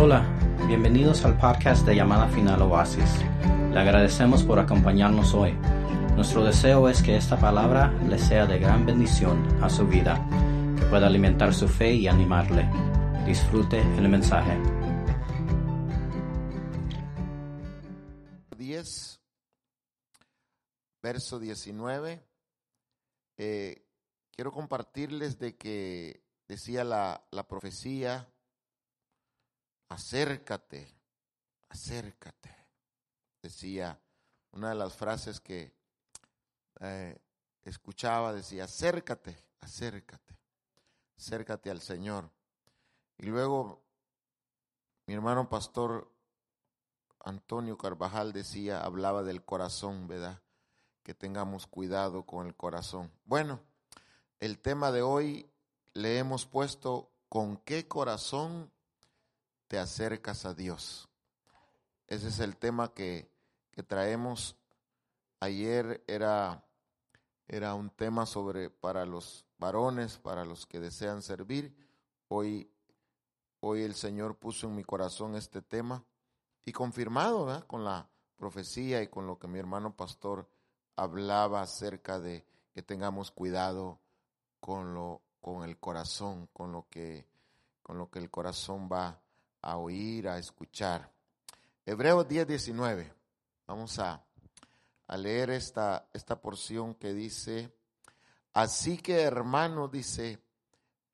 Hola, bienvenidos al podcast de Llamada Final Oasis. Le agradecemos por acompañarnos hoy. Nuestro deseo es que esta palabra le sea de gran bendición a su vida, que pueda alimentar su fe y animarle. Disfrute el mensaje. 10, verso 19. Eh, quiero compartirles de que decía la, la profecía, acércate, acércate. Decía una de las frases que eh, escuchaba, decía, acércate, acércate, acércate al Señor. Y luego mi hermano pastor Antonio Carvajal decía, hablaba del corazón, ¿verdad? Que tengamos cuidado con el corazón. Bueno, el tema de hoy le hemos puesto con qué corazón te acercas a Dios. Ese es el tema que, traemos. Ayer era, era un tema sobre para los varones, para los que desean servir. Hoy, hoy el Señor puso en mi corazón este tema y confirmado con la profecía y con lo que mi hermano pastor hablaba acerca de que tengamos cuidado con lo con el corazón, con lo que con lo que el corazón va a oír, a escuchar. Hebreos 10, 19. Vamos a, a leer esta, esta porción que dice, así que hermano dice,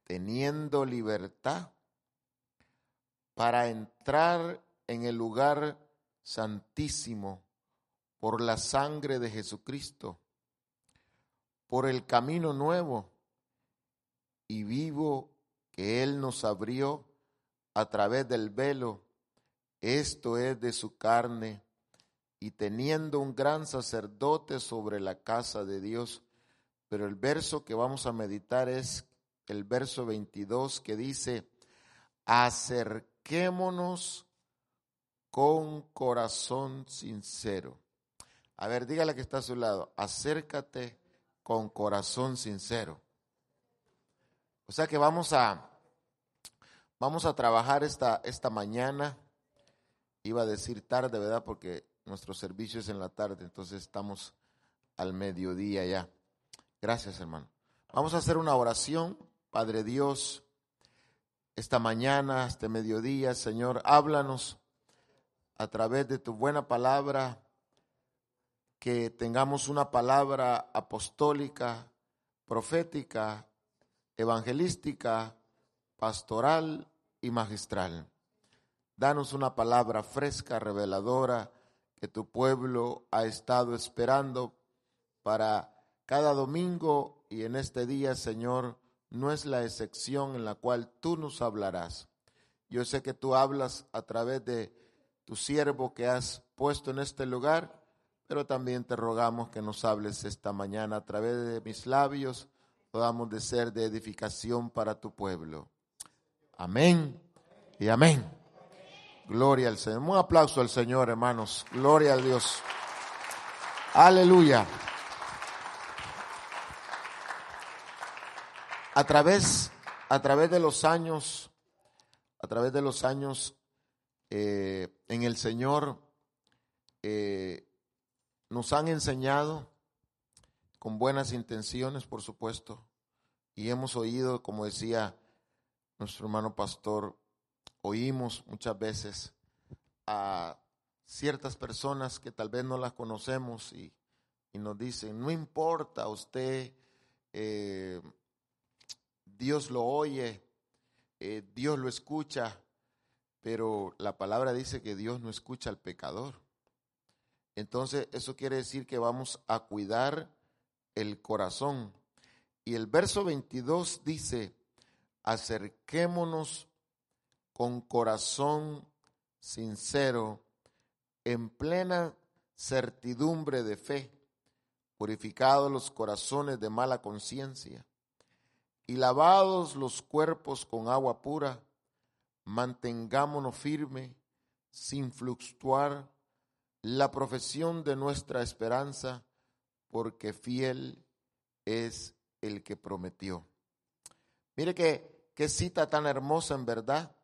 teniendo libertad para entrar en el lugar santísimo por la sangre de Jesucristo, por el camino nuevo y vivo que Él nos abrió a través del velo, esto es de su carne, y teniendo un gran sacerdote sobre la casa de Dios. Pero el verso que vamos a meditar es el verso 22 que dice, acerquémonos con corazón sincero. A ver, dígale que está a su lado, acércate con corazón sincero. O sea que vamos a vamos a trabajar esta esta mañana. Iba a decir tarde, ¿verdad? Porque nuestro servicio es en la tarde, entonces estamos al mediodía ya. Gracias, hermano. Vamos a hacer una oración, Padre Dios, esta mañana, este mediodía, Señor, háblanos a través de tu buena palabra, que tengamos una palabra apostólica, profética, evangelística, pastoral y magistral. Danos una palabra fresca, reveladora, que tu pueblo ha estado esperando para cada domingo y en este día, Señor, no es la excepción en la cual tú nos hablarás. Yo sé que tú hablas a través de tu siervo que has puesto en este lugar, pero también te rogamos que nos hables esta mañana a través de mis labios podamos de ser de edificación para tu pueblo. Amén y amén. Gloria al Señor. Un aplauso al Señor, hermanos. Gloria a Dios. Aleluya. A través, a través de los años, a través de los años eh, en el Señor, eh, nos han enseñado con buenas intenciones, por supuesto. Y hemos oído, como decía nuestro hermano pastor, oímos muchas veces a ciertas personas que tal vez no las conocemos y, nos dicen, no importa usted, eh, Dios lo oye, eh, Dios lo escucha, pero la palabra dice que Dios no escucha al pecador. Entonces, eso quiere decir que vamos a cuidar el corazón. Y el verso 22 dice, acerquémonos con corazón sincero, en plena certidumbre de fe, purificados los corazones de mala conciencia y lavados los cuerpos con agua pura, mantengámonos firme, sin fluctuar, la profesión de nuestra esperanza, porque fiel es el que prometió. Mire que qué cita tan hermosa en verdad.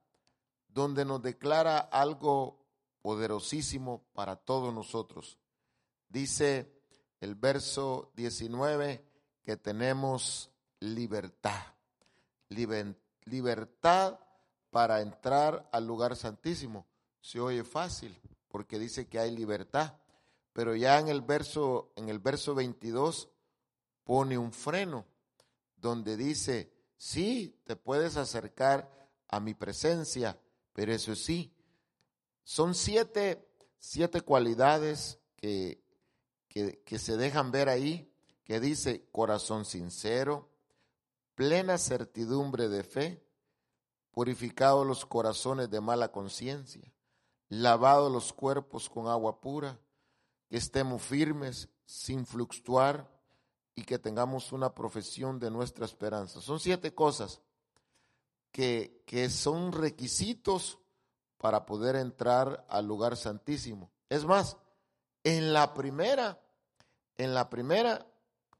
donde nos declara algo poderosísimo para todos nosotros. Dice el verso 19 que tenemos libertad. libertad para entrar al lugar santísimo. Se oye fácil porque dice que hay libertad, pero ya en el verso en el verso 22 pone un freno donde dice, "Sí, te puedes acercar a mi presencia, pero eso sí, son siete, siete cualidades que, que, que se dejan ver ahí, que dice corazón sincero, plena certidumbre de fe, purificado los corazones de mala conciencia, lavado los cuerpos con agua pura, que estemos firmes sin fluctuar y que tengamos una profesión de nuestra esperanza. Son siete cosas que, que son requisitos para poder entrar al lugar santísimo. Es más, en la primera, en la primera,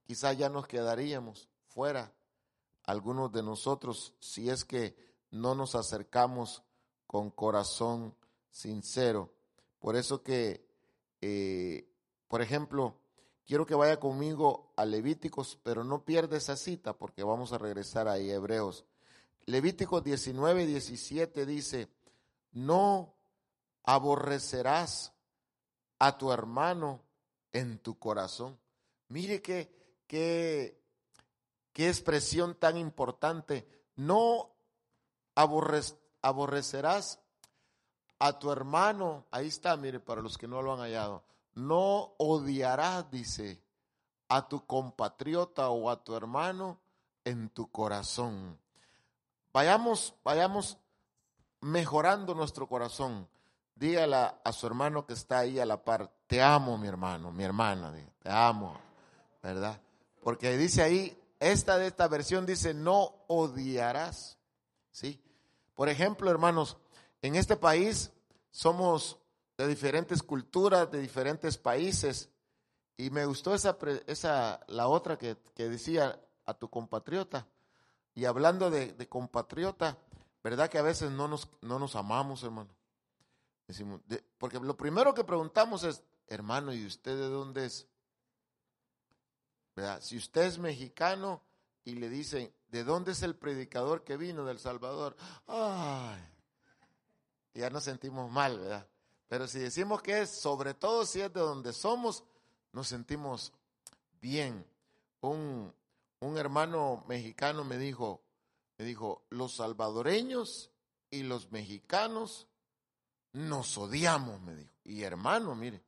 quizá ya nos quedaríamos fuera algunos de nosotros si es que no nos acercamos con corazón sincero. Por eso que, eh, por ejemplo, quiero que vaya conmigo a Levíticos, pero no pierda esa cita porque vamos a regresar ahí a Hebreos. Levíticos 19, 17 dice, no aborrecerás a tu hermano en tu corazón. Mire qué, qué, qué expresión tan importante. No aborrecerás a tu hermano. Ahí está, mire, para los que no lo han hallado. No odiarás, dice, a tu compatriota o a tu hermano en tu corazón. Vayamos, vayamos mejorando nuestro corazón. Dígale a su hermano que está ahí a la par, te amo mi hermano, mi hermana, te amo, ¿verdad? Porque dice ahí, esta de esta versión dice, no odiarás, ¿sí? Por ejemplo, hermanos, en este país somos de diferentes culturas, de diferentes países, y me gustó esa, esa la otra que, que decía a tu compatriota, y hablando de, de compatriota, ¿Verdad que a veces no nos, no nos amamos, hermano? Decimos, porque lo primero que preguntamos es, hermano, ¿y usted de dónde es? ¿Verdad? Si usted es mexicano y le dicen, ¿de dónde es el predicador que vino del Salvador? Ay, ya nos sentimos mal, ¿verdad? Pero si decimos que es, sobre todo si es de donde somos, nos sentimos bien. Un, un hermano mexicano me dijo, me dijo, los salvadoreños y los mexicanos nos odiamos, me dijo. Y hermano, mire,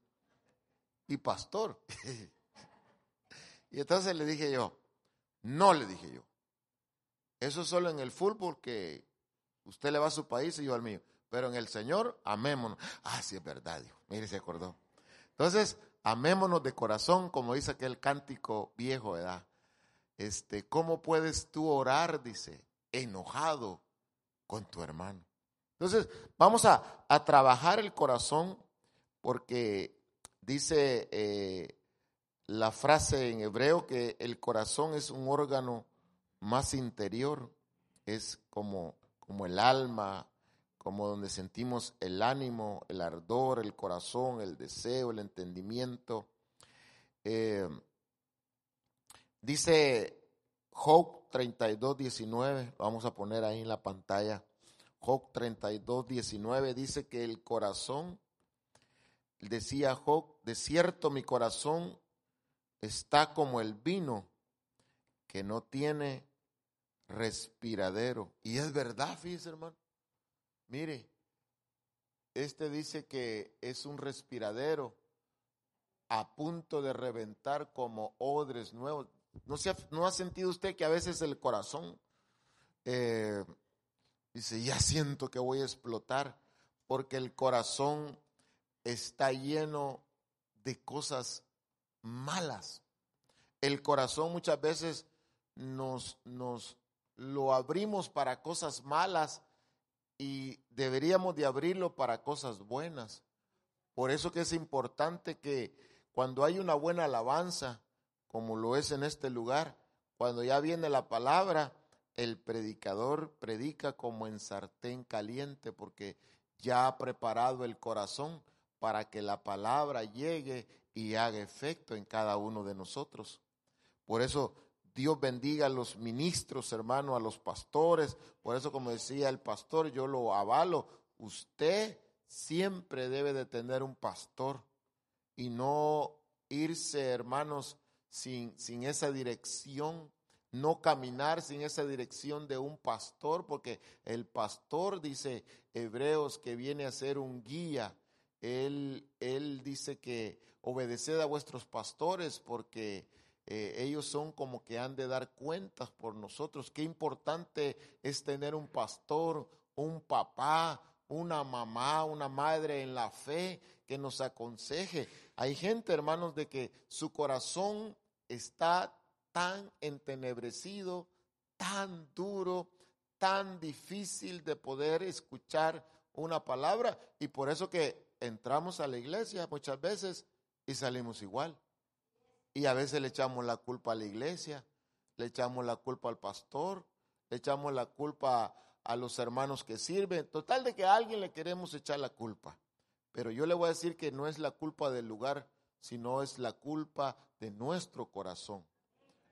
y pastor. y entonces le dije yo, no le dije yo. Eso solo en el fútbol que usted le va a su país y yo al mío. Pero en el Señor, amémonos. Ah, sí, es verdad, dijo. Mire, se acordó. Entonces, amémonos de corazón, como dice aquel cántico viejo, ¿verdad? Este, ¿cómo puedes tú orar? Dice, enojado con tu hermano. Entonces, vamos a, a trabajar el corazón porque dice eh, la frase en hebreo que el corazón es un órgano más interior, es como, como el alma, como donde sentimos el ánimo, el ardor, el corazón, el deseo, el entendimiento. Eh, dice Job 32, 19, vamos a poner ahí en la pantalla. Job 32, 19 dice que el corazón, decía Job, de cierto mi corazón está como el vino que no tiene respiradero. Y es verdad, fíjese hermano. Mire, este dice que es un respiradero a punto de reventar como odres nuevos. ¿No, se ha, ¿No ha sentido usted que a veces el corazón eh, dice, ya siento que voy a explotar? Porque el corazón está lleno de cosas malas. El corazón muchas veces nos, nos lo abrimos para cosas malas y deberíamos de abrirlo para cosas buenas. Por eso que es importante que cuando hay una buena alabanza, como lo es en este lugar, cuando ya viene la palabra, el predicador predica como en sartén caliente porque ya ha preparado el corazón para que la palabra llegue y haga efecto en cada uno de nosotros. Por eso Dios bendiga a los ministros, hermano, a los pastores. Por eso, como decía el pastor, yo lo avalo. Usted siempre debe de tener un pastor y no irse, hermanos, sin, sin esa dirección, no caminar sin esa dirección de un pastor, porque el pastor, dice Hebreos, que viene a ser un guía, él, él dice que obedeced a vuestros pastores porque eh, ellos son como que han de dar cuentas por nosotros. Qué importante es tener un pastor, un papá, una mamá, una madre en la fe que nos aconseje. Hay gente, hermanos, de que su corazón está tan entenebrecido, tan duro, tan difícil de poder escuchar una palabra y por eso que entramos a la iglesia muchas veces y salimos igual. Y a veces le echamos la culpa a la iglesia, le echamos la culpa al pastor, le echamos la culpa a los hermanos que sirven. Total de que a alguien le queremos echar la culpa. Pero yo le voy a decir que no es la culpa del lugar, sino es la culpa de nuestro corazón.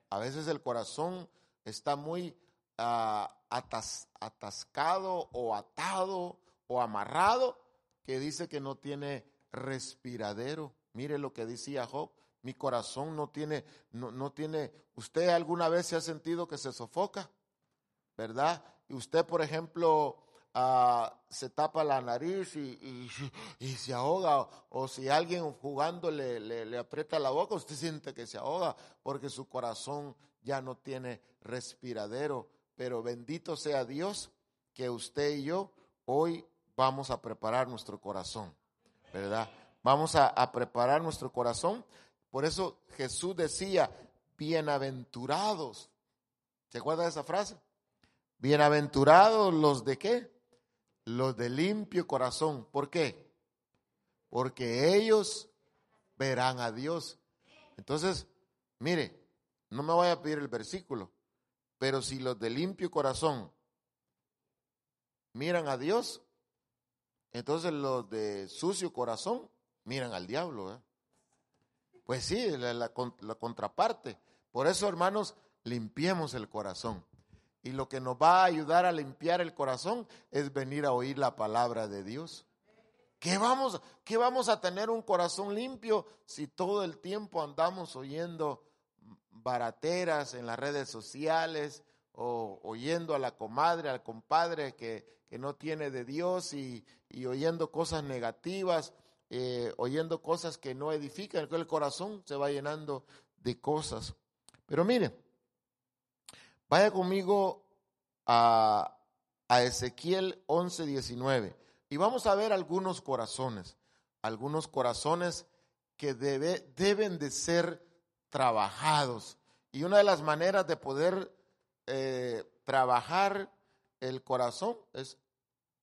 A veces el corazón está muy ah, atascado o atado o amarrado que dice que no tiene respiradero. Mire lo que decía Job. Mi corazón no tiene, no, no tiene. ¿Usted alguna vez se ha sentido que se sofoca? ¿Verdad? Y usted, por ejemplo, ah, se tapa la nariz y, y, se ahoga, o si alguien jugando le, le, le, aprieta la boca, usted siente que se ahoga porque su corazón ya no tiene respiradero. Pero bendito sea Dios que usted y yo hoy vamos a preparar nuestro corazón, ¿verdad? Vamos a, preparar nuestro corazón. Por eso Jesús decía, bienaventurados. ¿Se acuerda de esa frase? Bienaventurados los de qué? Los de limpio corazón. ¿Por qué? Porque ellos verán a Dios. Entonces, mire, no me voy a pedir el versículo, pero si los de limpio corazón miran a Dios, entonces los de sucio corazón miran al diablo. ¿eh? Pues sí, la, contraparte. Por eso, hermanos, limpiemos el corazón. Y lo que nos va a ayudar a limpiar el corazón es venir a oír la palabra de Dios. ¿Qué vamos, qué vamos a tener un corazón limpio si todo el tiempo andamos oyendo barateras en las redes sociales o oyendo a la comadre, al compadre que, no tiene de Dios y oyendo cosas negativas, eh, oyendo cosas que no edifican, el corazón se va llenando de cosas. Pero mire, vaya conmigo a, a Ezequiel 11, 19 y vamos a ver algunos corazones, algunos corazones que debe, deben de ser trabajados. Y una de las maneras de poder eh, trabajar el corazón es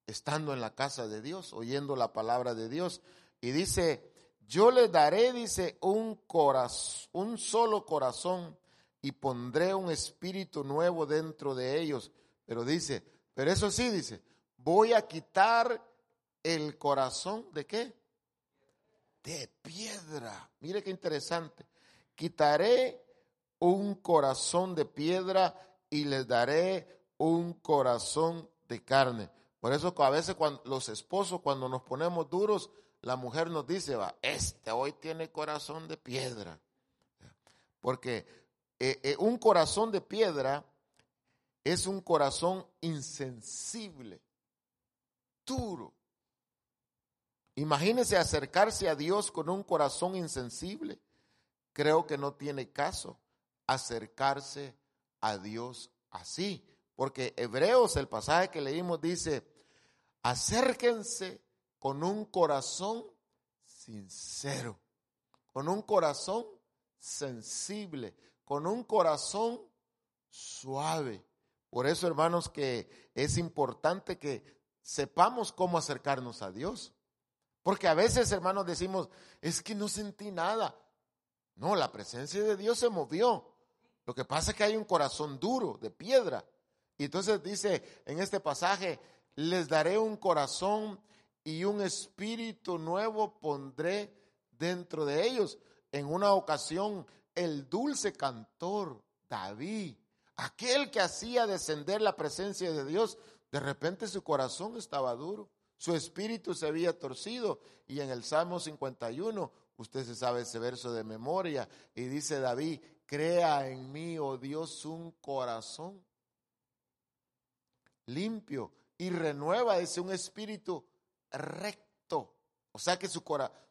estando en la casa de Dios, oyendo la palabra de Dios. Y dice, yo le daré, dice, un corazón, un solo corazón y pondré un espíritu nuevo dentro de ellos. Pero dice, pero eso sí, dice, voy a quitar el corazón de qué? De piedra. Mire qué interesante. Quitaré un corazón de piedra y les daré un corazón de carne. Por eso a veces cuando, los esposos, cuando nos ponemos duros, la mujer nos dice, va, este hoy tiene corazón de piedra. Porque eh, eh, un corazón de piedra es un corazón insensible, duro. Imagínese acercarse a Dios con un corazón insensible. Creo que no tiene caso acercarse a Dios así. Porque Hebreos, el pasaje que leímos dice, acérquense con un corazón sincero, con un corazón sensible, con un corazón suave. Por eso, hermanos, que es importante que sepamos cómo acercarnos a Dios. Porque a veces, hermanos, decimos, es que no sentí nada. No, la presencia de Dios se movió. Lo que pasa es que hay un corazón duro, de piedra. Y entonces dice en este pasaje, les daré un corazón y un espíritu nuevo pondré dentro de ellos. En una ocasión, el dulce cantor David, aquel que hacía descender la presencia de Dios, de repente su corazón estaba duro, su espíritu se había torcido. Y en el Salmo 51, usted se sabe ese verso de memoria, y dice David, crea en mí, oh Dios, un corazón limpio y renueva ese un espíritu recto. O sea que su,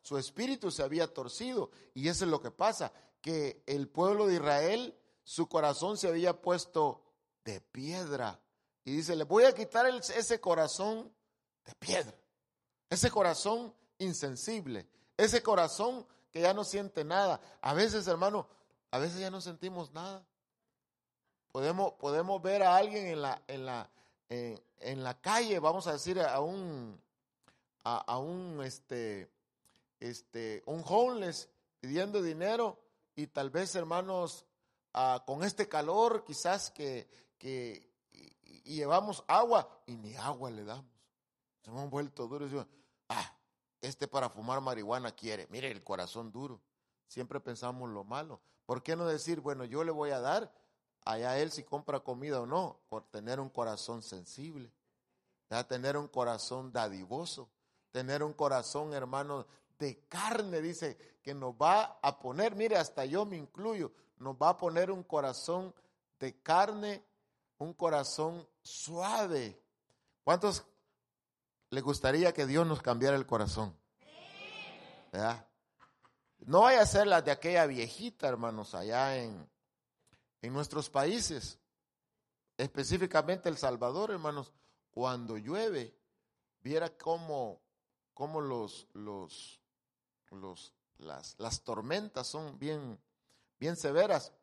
su espíritu se había torcido y eso es lo que pasa, que el pueblo de Israel, su corazón se había puesto de piedra. Y dice, le voy a quitar ese corazón de piedra, ese corazón insensible, ese corazón que ya no siente nada. A veces, hermano, a veces ya no sentimos nada. Podemos, podemos ver a alguien en la, en la, en, la calle, vamos a decir, a un, a, un, este, este, un homeless pidiendo dinero y tal vez, hermanos, ah, con este calor, quizás que, que llevamos agua y ni agua le damos. Se hemos vuelto duros. Ah, este para fumar marihuana quiere. Mire, el corazón duro. Siempre pensamos lo malo. ¿Por qué no decir, bueno, yo le voy a dar allá él si compra comida o no, por tener un corazón sensible, ya tener un corazón dadivoso, tener un corazón, hermano, de carne, dice, que nos va a poner, mire, hasta yo me incluyo, nos va a poner un corazón de carne, un corazón suave. ¿Cuántos le gustaría que Dios nos cambiara el corazón? No vaya a ser la de aquella viejita, hermanos, allá en, en nuestros países, específicamente El Salvador, hermanos, cuando llueve, viera cómo, cómo los, los, los, las, las tormentas son bien, bien severas.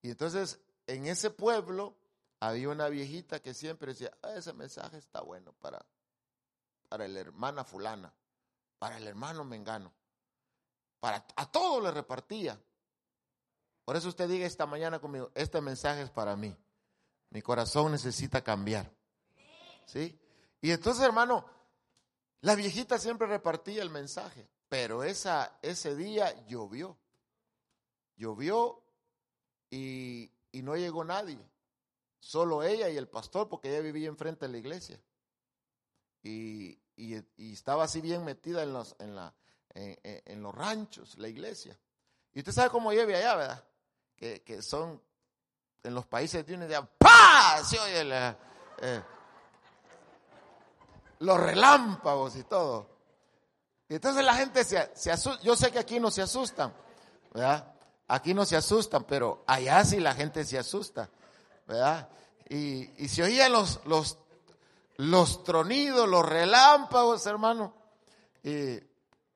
Y entonces en ese pueblo había una viejita que siempre decía, ah, ese mensaje está bueno para, para la hermana fulana, para el hermano mengano. Para, a todos le repartía. Por eso usted diga esta mañana conmigo, este mensaje es para mí. Mi corazón necesita cambiar. ¿Sí? Y entonces, hermano, la viejita siempre repartía el mensaje, pero esa, ese día llovió. Llovió y, no llegó nadie. Solo ella y el pastor, porque ella vivía enfrente de la iglesia. Y, estaba así bien metida en los, en, la, en los ranchos, la iglesia. Y usted sabe cómo llueve allá, ¿verdad? que, son en los países de unidad, ¡pah! Se oye eh, los relámpagos y todo. Y entonces la gente se, se asusta. Yo sé que aquí no se asustan, ¿verdad? Aquí no se asustan, pero allá sí la gente se asusta, ¿verdad? Y, y se oían los, los, los tronidos, los relámpagos, hermano. Y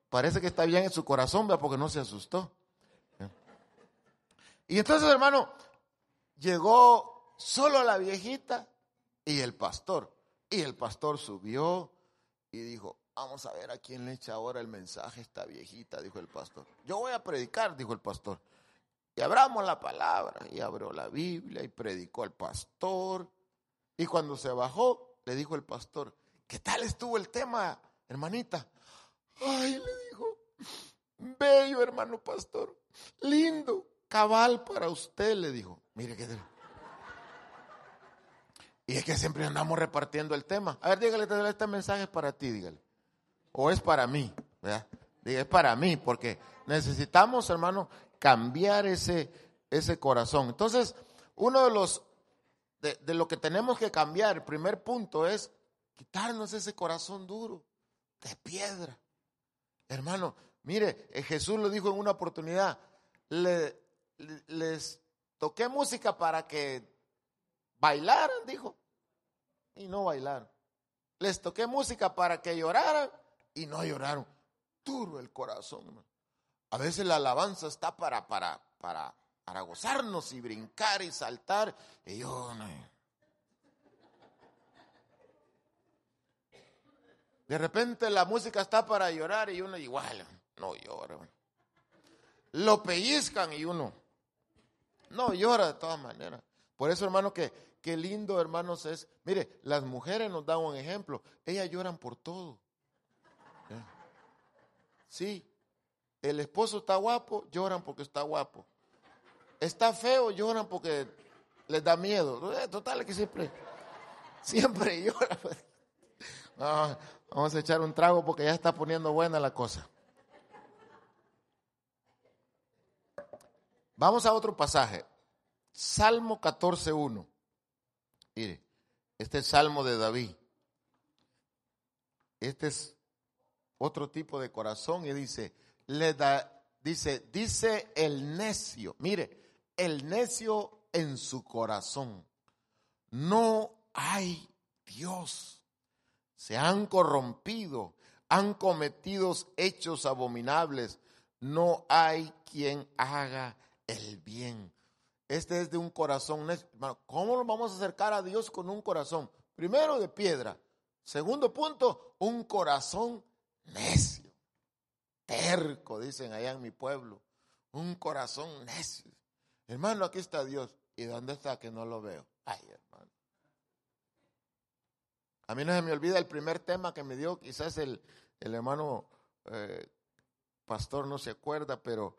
parece que está bien en su corazón, ¿verdad? Porque no se asustó. Y entonces, hermano, llegó solo la viejita y el pastor. Y el pastor subió y dijo, vamos a ver a quién le echa ahora el mensaje esta viejita, dijo el pastor. Yo voy a predicar, dijo el pastor. Y abramos la palabra. Y abrió la Biblia y predicó el pastor. Y cuando se bajó, le dijo el pastor, ¿qué tal estuvo el tema, hermanita? Ay, le dijo, bello hermano pastor, lindo cabal para usted, le dijo. Mire que... Y es que siempre andamos repartiendo el tema. A ver, dígale, este mensaje es para ti, dígale. O es para mí, ¿verdad? es para mí, porque necesitamos, hermano, cambiar ese, ese corazón. Entonces, uno de los, de, de lo que tenemos que cambiar, el primer punto es quitarnos ese corazón duro, de piedra. Hermano, mire, eh, Jesús lo dijo en una oportunidad, le, les toqué música para que bailaran, dijo, y no bailaron. Les toqué música para que lloraran y no lloraron. Duro el corazón. A veces la alabanza está para, para, para, para gozarnos y brincar y saltar. Y yo De repente la música está para llorar y uno igual no llora. Lo pellizcan y uno no, llora de todas maneras. Por eso, hermano, que, qué lindo, hermanos, es. Mire, las mujeres nos dan un ejemplo. Ellas lloran por todo. Sí, el esposo está guapo, lloran porque está guapo. Está feo, lloran porque les da miedo. Eh, total, que siempre, siempre lloran. vamos a echar un trago porque ya está poniendo buena la cosa. Vamos a otro pasaje. Salmo 14.1. Mire, este es Salmo de David. Este es otro tipo de corazón y dice, le da, dice, dice el necio, mire, el necio en su corazón, no hay Dios. Se han corrompido, han cometido hechos abominables, no hay quien haga el bien. Este es de un corazón necio. ¿Cómo nos vamos a acercar a Dios con un corazón? Primero de piedra. Segundo punto, un corazón necio. Terco, dicen allá en mi pueblo. Un corazón necio. Hermano, aquí está Dios. ¿Y dónde está que no lo veo? Ay, hermano. A mí no se me olvida el primer tema que me dio, quizás el, el hermano eh, pastor no se acuerda, pero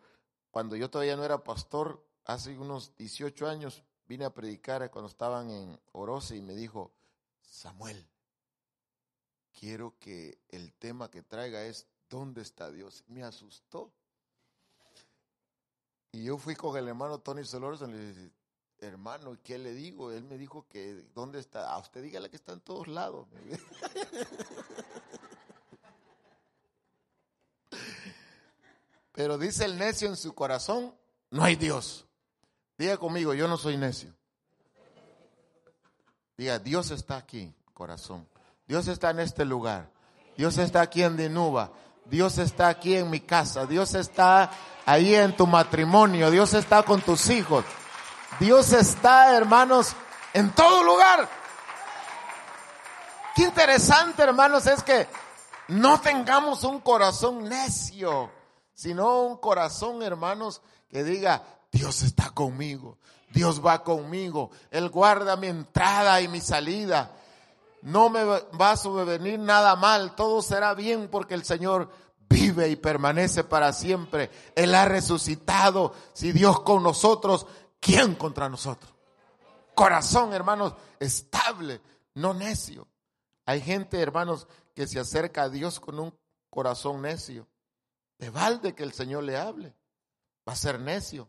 cuando yo todavía no era pastor, hace unos 18 años, vine a predicar cuando estaban en Oroce y me dijo, Samuel, quiero que el tema que traiga es ¿dónde está Dios? Me asustó. Y yo fui con el hermano Tony Solorzo y le dije, hermano, ¿qué le digo? Él me dijo que, ¿dónde está? A usted dígale que está en todos lados. Pero dice el necio en su corazón, no hay Dios. Diga conmigo, yo no soy necio. Diga, Dios está aquí, corazón. Dios está en este lugar. Dios está aquí en Dinuba. Dios está aquí en mi casa. Dios está ahí en tu matrimonio. Dios está con tus hijos. Dios está, hermanos, en todo lugar. Qué interesante, hermanos, es que no tengamos un corazón necio, sino un corazón, hermanos, que diga, Dios está conmigo, Dios va conmigo, Él guarda mi entrada y mi salida. No me va a sobrevenir nada mal, todo será bien porque el Señor vive y permanece para siempre. Él ha resucitado. Si Dios con nosotros, ¿quién contra nosotros? Corazón, hermanos, estable, no necio. Hay gente, hermanos, que se acerca a Dios con un corazón necio. De balde que el Señor le hable. Va a ser necio.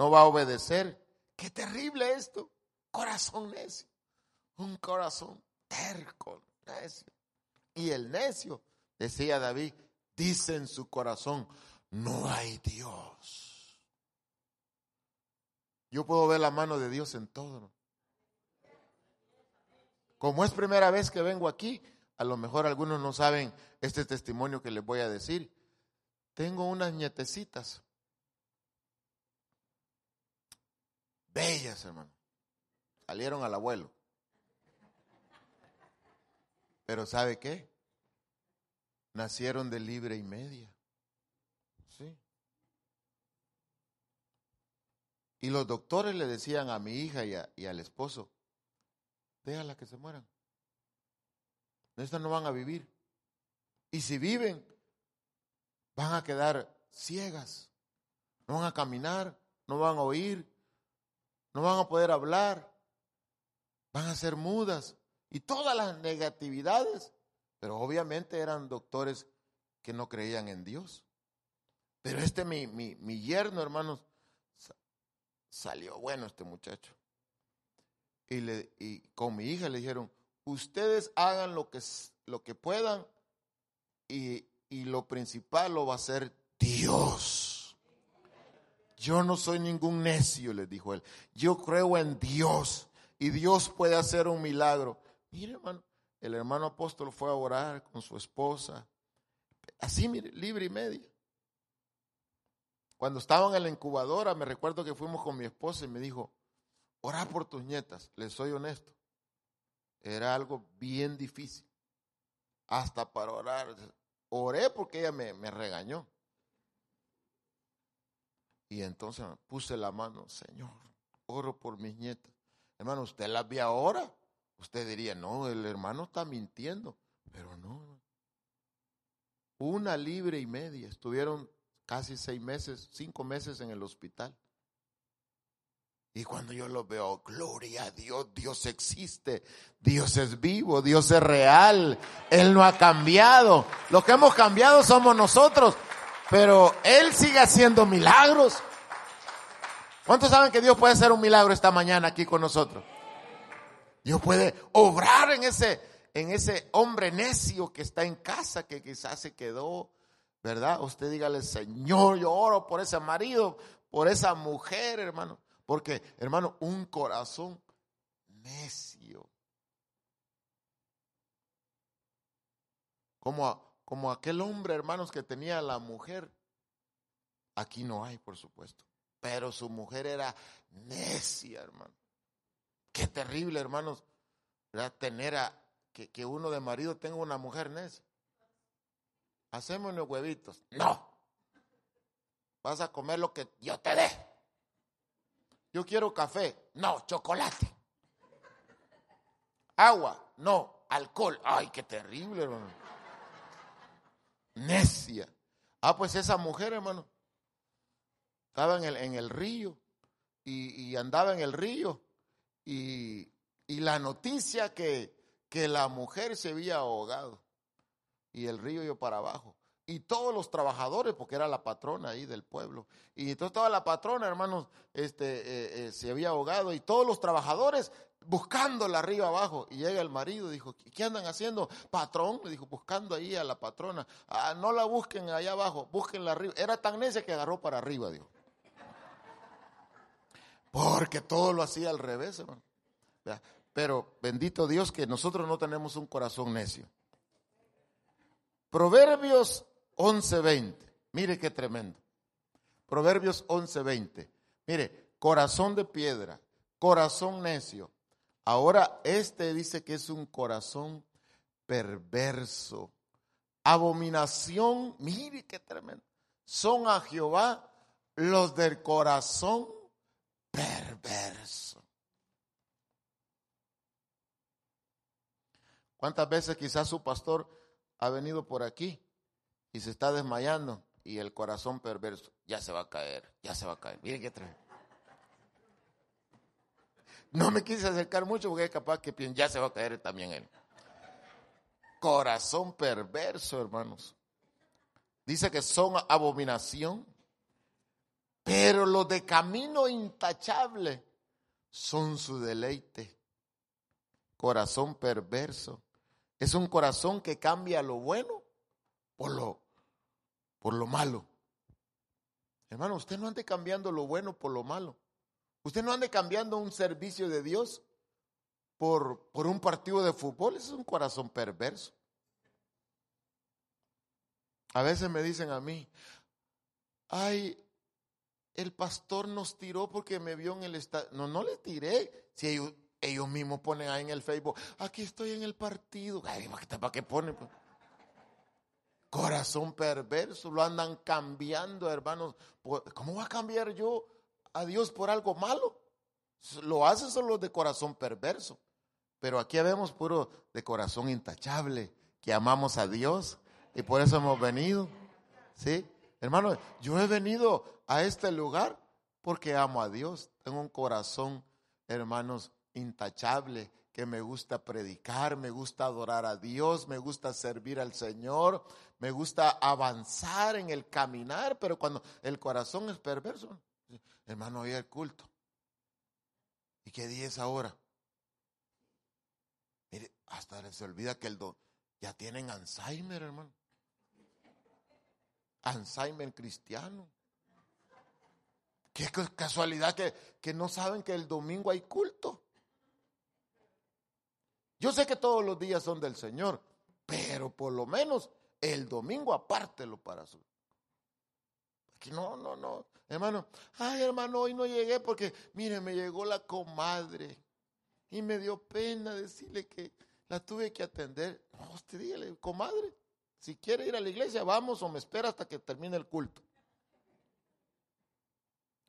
No va a obedecer. Qué terrible esto. Corazón necio. Un corazón terco, necio. Y el necio, decía David, dice en su corazón, no hay Dios. Yo puedo ver la mano de Dios en todo. Como es primera vez que vengo aquí, a lo mejor algunos no saben este testimonio que les voy a decir. Tengo unas nietecitas. Bellas, hermano. Salieron al abuelo. Pero ¿sabe qué? Nacieron de libre y media. Sí. Y los doctores le decían a mi hija y, y al esposo, déjala que se mueran. Estas no van a vivir. Y si viven, van a quedar ciegas. No van a caminar, no van a oír, no van a poder hablar, van a ser mudas. Y todas las negatividades, pero obviamente eran doctores que no creían en Dios. Pero este, mi, mi, mi yerno, hermanos, salió bueno este muchacho. Y, le, y con mi hija le dijeron, ustedes hagan lo que, lo que puedan y, y lo principal lo va a hacer Dios. Yo no soy ningún necio, les dijo él. Yo creo en Dios y Dios puede hacer un milagro. Mire, hermano, el hermano apóstol fue a orar con su esposa. Así, mire, libre y media. Cuando estaban en la incubadora, me recuerdo que fuimos con mi esposa y me dijo, ora por tus nietas. Les soy honesto. Era algo bien difícil. Hasta para orar. Oré porque ella me regañó. Y entonces puse la mano, Señor, oro por mis nietas. Hermano, usted las ve ahora. Usted diría, no, el hermano está mintiendo. Pero no. Una libre y media. Estuvieron casi seis meses, cinco meses en el hospital. Y cuando yo lo veo, gloria a Dios, Dios existe, Dios es vivo, Dios es real, Él no ha cambiado. Lo que hemos cambiado somos nosotros, pero Él sigue haciendo milagros. ¿Cuántos saben que Dios puede hacer un milagro esta mañana aquí con nosotros? Dios puede obrar en ese, en ese hombre necio que está en casa, que quizás se quedó, ¿verdad? Usted dígale, Señor, yo oro por ese marido, por esa mujer, hermano. Porque, hermano, un corazón necio. Como, como aquel hombre, hermanos, que tenía la mujer. Aquí no hay, por supuesto. Pero su mujer era necia, hermano. Qué terrible, hermanos, ¿verdad? tener que, que uno de marido tenga una mujer necia. Hacemos unos huevitos. No. Vas a comer lo que yo te dé. Yo quiero café. No, chocolate. Agua. No, alcohol. Ay, qué terrible, hermano. Necia. Ah, pues esa mujer, hermano, estaba en el, en el río y, andaba en el río y, y la noticia que, que la mujer se había ahogado y el río iba para abajo y todos los trabajadores, porque era la patrona ahí del pueblo. Y entonces toda la patrona, hermanos, este, eh, eh, se había ahogado y todos los trabajadores buscándola arriba abajo. Y llega el marido dijo, ¿qué andan haciendo? Patrón, le dijo, buscando ahí a la patrona. Ah, no la busquen allá abajo, búsquenla arriba. Era tan necia que agarró para arriba, dijo. Porque todo lo hacía al revés, hermano. Pero bendito Dios que nosotros no tenemos un corazón necio. Proverbios 11:20. Mire qué tremendo. Proverbios 11:20. Mire, corazón de piedra, corazón necio. Ahora este dice que es un corazón perverso. Abominación, mire qué tremendo. Son a Jehová los del corazón perverso. ¿Cuántas veces quizás su pastor ha venido por aquí y se está desmayando y el corazón perverso ya se va a caer, ya se va a caer. Miren qué trae. No me quise acercar mucho porque es capaz que ya se va a caer también él. Corazón perverso, hermanos. Dice que son abominación, pero los de camino intachable son su deleite. Corazón perverso. Es un corazón que cambia lo bueno por lo, por lo malo. Hermano, usted no ande cambiando lo bueno por lo malo. Usted no ande cambiando un servicio de Dios por, por un partido de fútbol. es un corazón perverso. A veces me dicen a mí, ay, el pastor nos tiró porque me vio en el estadio. No, no le tiré. Si ellos, mismos ponen ahí en el Facebook, aquí estoy en el partido. Ay, ¿para qué ponen? Corazón perverso, lo andan cambiando, hermanos. ¿Cómo va a cambiar yo a Dios por algo malo? Lo hacen solo de corazón perverso. Pero aquí vemos puro de corazón intachable, que amamos a Dios y por eso hemos venido. ¿Sí? Hermano, yo he venido a este lugar porque amo a Dios. Tengo un corazón, hermanos, intachable, que me gusta predicar, me gusta adorar a Dios, me gusta servir al Señor, me gusta avanzar en el caminar, pero cuando el corazón es perverso, hermano, hoy el culto. ¿Y qué día es ahora? Mire, hasta se olvida que el don, ya tienen Alzheimer, hermano. Alzheimer cristiano. Qué casualidad que, que no saben que el domingo hay culto. Yo sé que todos los días son del Señor, pero por lo menos el domingo apártelo para su. No, no, no. Hermano, ay hermano, hoy no llegué porque, mire, me llegó la comadre y me dio pena decirle que la tuve que atender. No, usted dígale, comadre, si quiere ir a la iglesia, vamos o me espera hasta que termine el culto.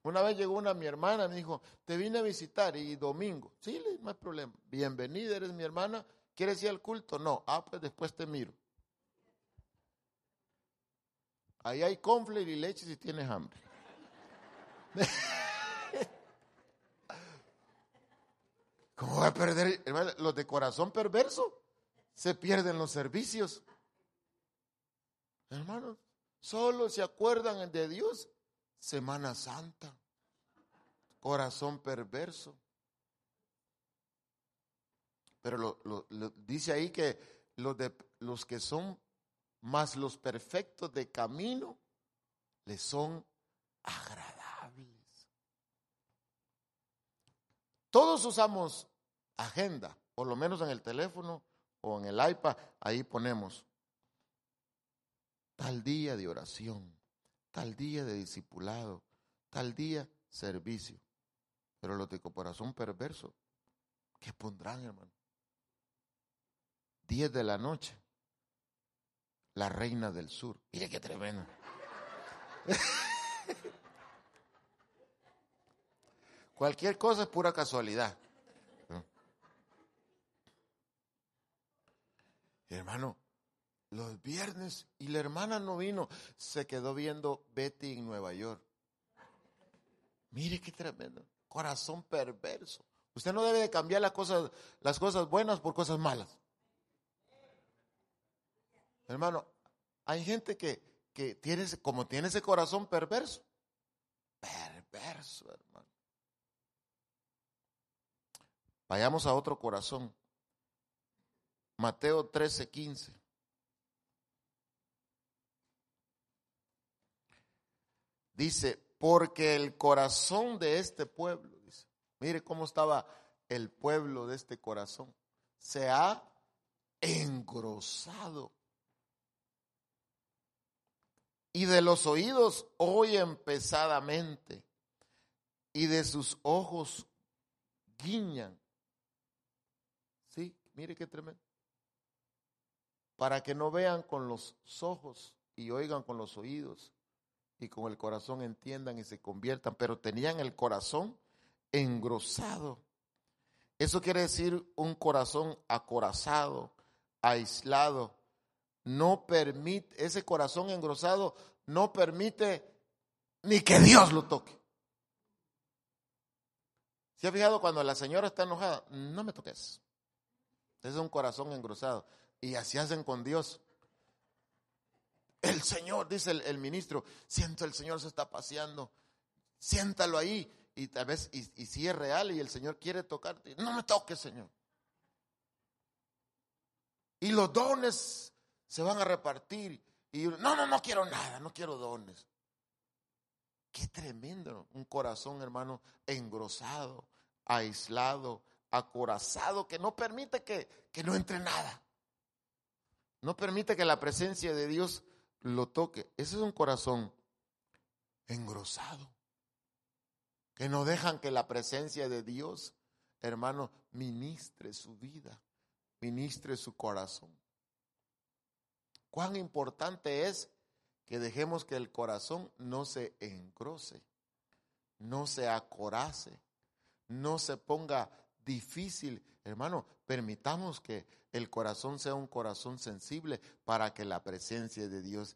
Una vez llegó una mi hermana, me dijo, te vine a visitar y domingo. Sí, no hay problema. Bienvenida, eres mi hermana. ¿Quieres ir al culto? No. Ah, pues después te miro. Ahí hay confler y leche si tienes hambre. ¿Cómo va a perder? Los de corazón perverso se pierden los servicios. Hermanos, solo se acuerdan de Dios Semana Santa. Corazón perverso. Pero lo, dice ahí que los, de, los que son más los perfectos de camino les son agradables. Todos usamos agenda, por lo menos en el teléfono o en el iPad, ahí ponemos tal día de oración, tal día de discipulado, tal día servicio. Pero los de corazón perverso, ¿qué pondrán, hermano? Diez de la noche, la reina del sur. Mire qué tremendo. Cualquier cosa es pura casualidad. Hermano, los viernes y la hermana no vino, se quedó viendo Betty en Nueva York. Mire qué tremendo, corazón perverso. Usted no debe de cambiar las cosas, las cosas buenas por cosas malas. Hermano, hay gente que, que tiene, como tiene ese corazón perverso. Perverso, hermano. Vayamos a otro corazón. Mateo 13, 15. Dice, porque el corazón de este pueblo, mire cómo estaba el pueblo de este corazón, se ha engrosado. Y de los oídos oyen pesadamente, y de sus ojos guiñan. Sí, mire qué tremendo. Para que no vean con los ojos y oigan con los oídos y con el corazón entiendan y se conviertan, pero tenían el corazón engrosado. Eso quiere decir un corazón acorazado, aislado. No permite, ese corazón engrosado no permite ni que Dios lo toque. ¿Se ha fijado cuando la señora está enojada? No me toques. Es un corazón engrosado. Y así hacen con Dios. El Señor, dice el, ministro, siento el Señor se está paseando, siéntalo ahí. Y tal vez, y, si es real y el Señor quiere tocarte, no me toques, Señor. Y los dones se van a repartir. Y no, no, no quiero nada, no quiero dones. Qué tremendo, un corazón, hermano, engrosado, aislado, acorazado, que no permite que, que no entre nada. No permite que la presencia de Dios lo toque. Ese es un corazón engrosado. Que no dejan que la presencia de Dios, hermano, ministre su vida, ministre su corazón. Cuán importante es que dejemos que el corazón no se engrose, no se acorace, no se ponga difícil. Hermano, permitamos que el corazón sea un corazón sensible para que la presencia de Dios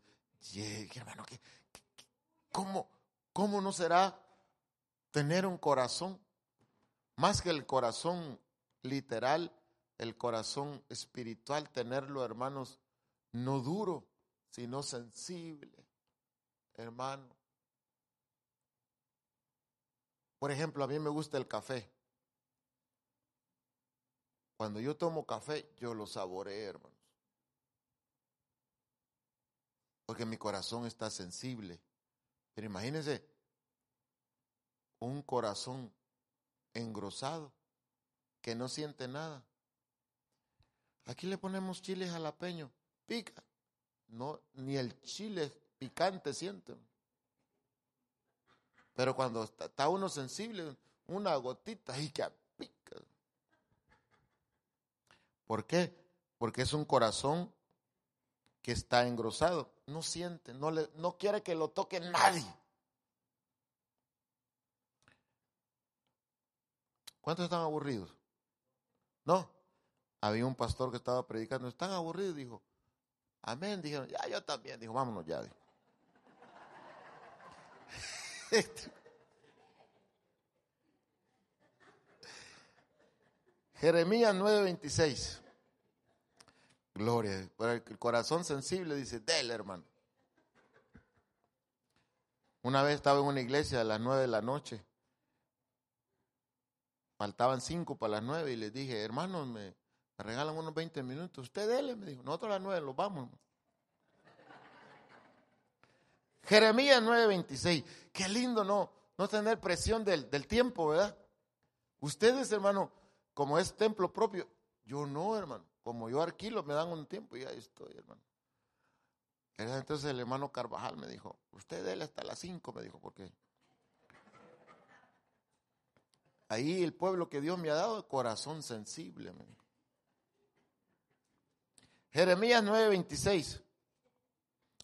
llegue. Hermano, cómo, ¿cómo no será tener un corazón? Más que el corazón literal, el corazón espiritual, tenerlo, hermanos, no duro, sino sensible, hermano. Por ejemplo, a mí me gusta el café. Cuando yo tomo café, yo lo saboreo, hermanos. Porque mi corazón está sensible. Pero imagínense un corazón engrosado que no siente nada. Aquí le ponemos chiles jalapeño, pica. No, ni el chile picante siente. Pero cuando está, uno sensible, una gotita y que ¿Por qué? Porque es un corazón que está engrosado. No siente, no, le, no quiere que lo toque nadie. ¿Cuántos están aburridos? No. Había un pastor que estaba predicando, están aburridos, dijo. Amén, dijeron, ya yo también, dijo, vámonos ya. Jeremías 9:26. Gloria. Para el corazón sensible dice, dele hermano. Una vez estaba en una iglesia a las nueve de la noche. Faltaban cinco para las nueve y les dije, hermanos, me, regalan unos 20 minutos. Usted dele, me dijo. Nosotros a las nueve los vamos. Jeremías 9:26. Qué lindo, ¿no? No tener presión del, del tiempo, ¿verdad? Ustedes, hermano, como es templo propio, yo no, hermano. Como yo alquilo, me dan un tiempo y ahí estoy, hermano. Entonces el hermano Carvajal me dijo, usted déle hasta las 5, me dijo, porque ahí el pueblo que Dios me ha dado, corazón sensible. Me. Jeremías 9:26.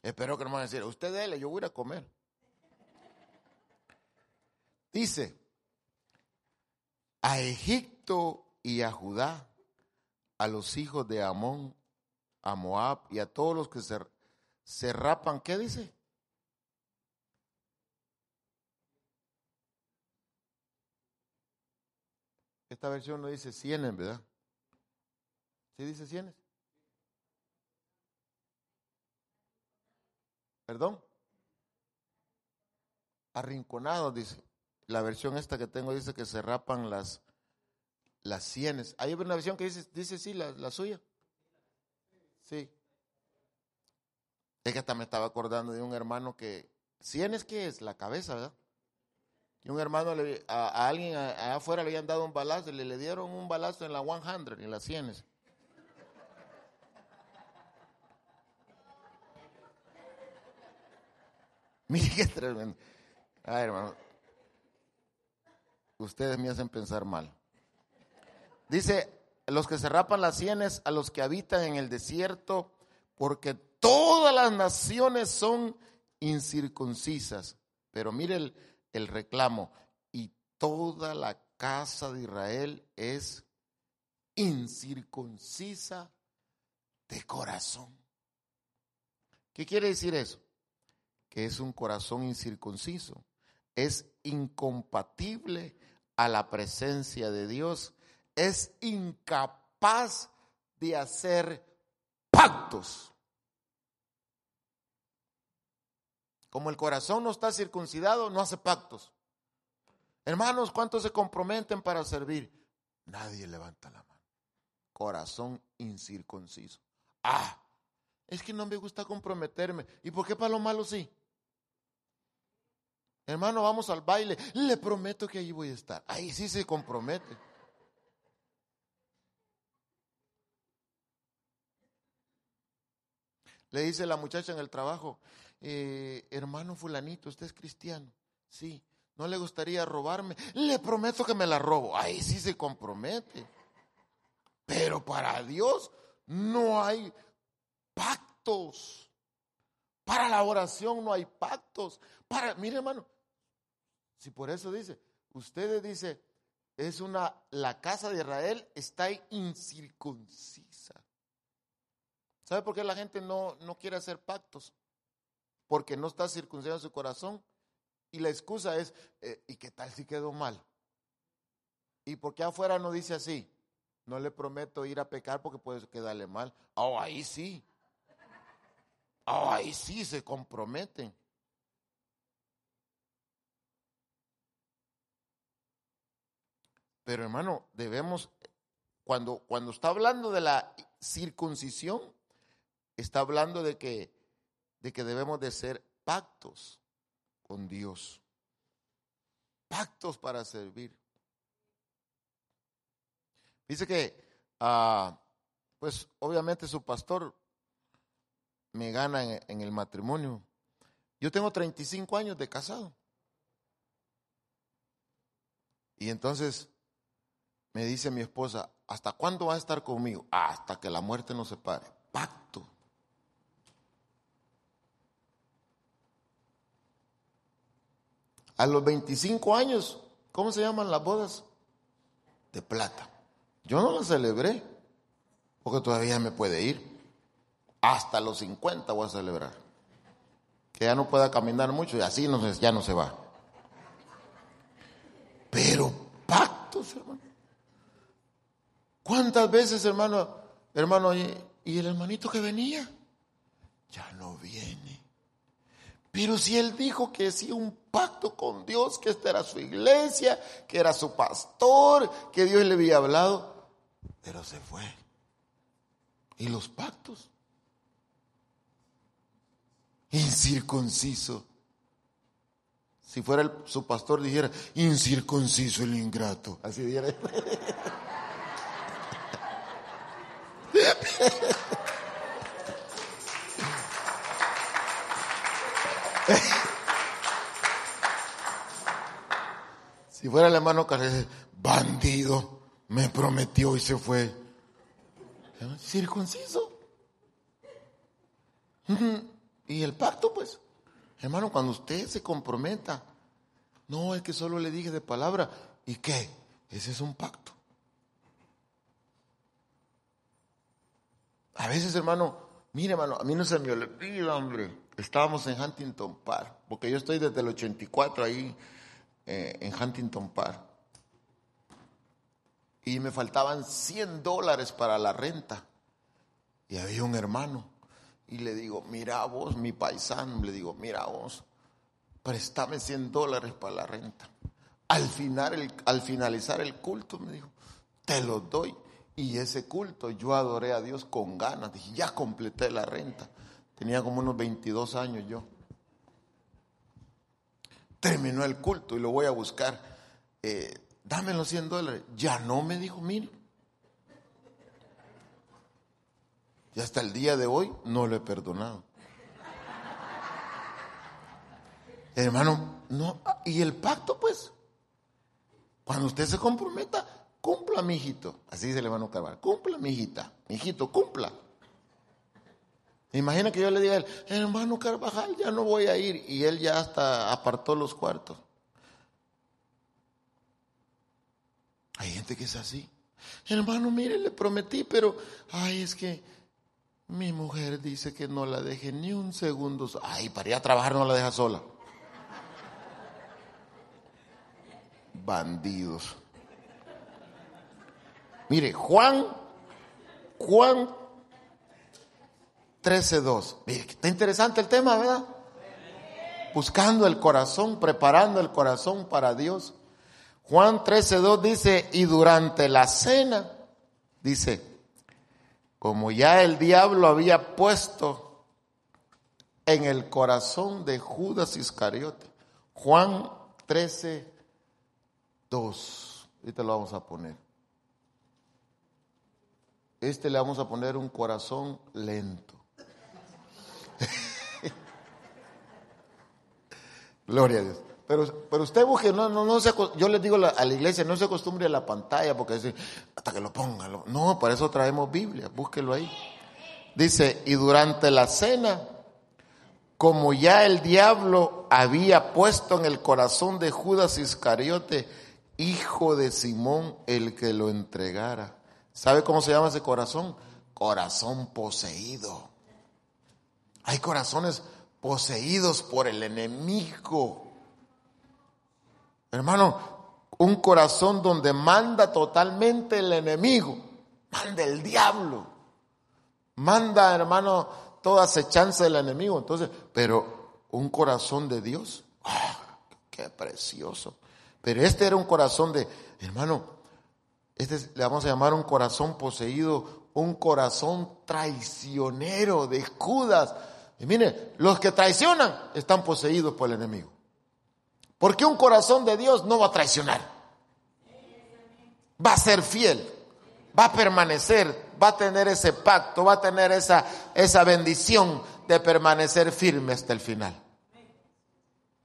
Espero que no me van a decir, usted déle, yo voy a comer. Dice, a Egipto y a Judá, a los hijos de Amón, a Moab y a todos los que se, se rapan, ¿qué dice? Esta versión no dice cienes, ¿verdad? ¿Sí dice cienes? ¿Perdón? Arrinconados, dice. La versión esta que tengo dice que se rapan las, las sienes. Hay una versión que dice, dice sí, la, la suya. Sí. Es que hasta me estaba acordando de un hermano que, sienes que es la cabeza, ¿verdad? Y un hermano le, a, alguien allá afuera le habían dado un balazo, le, le dieron un balazo en la 100, en las sienes. Mire qué tremendo. Ay, hermano. Ustedes me hacen pensar mal. Dice, los que se rapan las sienes, a los que habitan en el desierto, porque todas las naciones son incircuncisas. Pero mire el, el reclamo, y toda la casa de Israel es incircuncisa de corazón. ¿Qué quiere decir eso? Que es un corazón incircunciso, es incompatible a la presencia de Dios es incapaz de hacer pactos. Como el corazón no está circuncidado, no hace pactos. Hermanos, ¿cuántos se comprometen para servir? Nadie levanta la mano. Corazón incircunciso. Ah, es que no me gusta comprometerme. ¿Y por qué para lo malo sí? Hermano, vamos al baile. Le prometo que allí voy a estar. Ahí sí se compromete. Le dice la muchacha en el trabajo, eh, hermano fulanito, usted es cristiano. Sí, ¿no le gustaría robarme? Le prometo que me la robo. Ahí sí se compromete. Pero para Dios no hay pactos. Para la oración no hay pactos. Para, mire hermano, si por eso dice, ustedes dice, es una, la casa de Israel está incircuncisa. ¿Sabe por qué la gente no, no quiere hacer pactos? Porque no está circuncidado en su corazón. Y la excusa es, eh, ¿y qué tal si quedó mal? ¿Y por qué afuera no dice así? No le prometo ir a pecar porque puede quedarle mal. Oh, ahí sí. Oh, ahí sí se comprometen. Pero hermano, debemos, cuando, cuando está hablando de la circuncisión, está hablando de que, de que debemos de ser pactos con Dios. Pactos para servir. Dice que, ah, pues obviamente su pastor me gana en, en, el matrimonio. Yo tengo 35 años de casado. Y entonces me dice mi esposa, ¿hasta cuándo va a estar conmigo? Hasta que la muerte nos separe. Pacto. A los 25 años, ¿cómo se llaman las bodas? de plata. Yo no la celebré, porque todavía me puede ir. Hasta los 50 voy a celebrar. Que ya no pueda caminar mucho y así ya no se va. Pero pactos, hermano. ¿Cuántas veces, hermano, hermano, y el hermanito que venía? Ya no viene. Pero si él dijo que hacía un pacto con Dios, que esta era su iglesia, que era su pastor, que Dios le había hablado, pero se fue. ¿Y los pactos? Incircunciso. Si fuera su pastor dijera, incircunciso el ingrato. Así dijera. Si fuera el hermano Carrera, bandido, me prometió y se fue. Circunciso. Y el pacto, pues, hermano, cuando usted se comprometa, no es que solo le dije de palabra, ¿y qué? Ese es un pacto. A veces, hermano, mire, hermano, a mí no se me olvida, hombre. Estábamos en Huntington Park, porque yo estoy desde el 84 ahí eh, en Huntington Park. Y me faltaban 100 dólares para la renta. Y había un hermano. Y le digo, mira vos, mi paisano, le digo, mira vos, préstame 100 dólares para la renta. Al, final, al finalizar el culto, me dijo, te lo doy. Y ese culto yo adoré a Dios con ganas. Dije, ya completé la renta. Tenía como unos 22 años yo terminó el culto y lo voy a buscar. Eh, dame los 100 dólares. Ya no me dijo, mire. Y hasta el día de hoy no lo he perdonado. Hermano, no. Y el pacto, pues. Cuando usted se comprometa, cumpla, mi hijito. Así dice el hermano Carvalho. Cumpla, mi hijita. Mi hijito, cumpla. Imagina que yo le diga a él, hermano Carvajal, ya no voy a ir. Y él ya hasta apartó los cuartos. Hay gente que es así. Hermano, mire, le prometí, pero, ay, es que mi mujer dice que no la deje ni un segundo. Ay, para ir a trabajar no la deja sola. Bandidos. Mire, Juan, Juan 13.2. Está interesante el tema, ¿verdad? Buscando el corazón, preparando el corazón para Dios. Juan 13.2 dice, y durante la cena, dice, como ya el diablo había puesto en el corazón de Judas Iscariote. Juan 13.2. Ahorita lo vamos a poner. Este le vamos a poner un corazón lento. Gloria a Dios. Pero, pero usted busque, no, no, no se, yo les digo a la iglesia, no se acostumbre a la pantalla porque dice, hasta que lo ponga. No, para eso traemos Biblia, búsquelo ahí. Dice, y durante la cena, como ya el diablo había puesto en el corazón de Judas Iscariote, hijo de Simón, el que lo entregara. ¿Sabe cómo se llama ese corazón? Corazón poseído. Hay corazones poseídos por el enemigo. Hermano, un corazón donde manda totalmente el enemigo, manda el diablo, manda, hermano, toda acechanza del enemigo. Entonces, pero un corazón de Dios, ¡ah! qué precioso. Pero este era un corazón de, hermano, este le vamos a llamar un corazón poseído, un corazón traicionero de Judas y mire, los que traicionan están poseídos por el enemigo. Porque un corazón de Dios no va a traicionar. Va a ser fiel, va a permanecer, va a tener ese pacto, va a tener esa, esa bendición de permanecer firme hasta el final.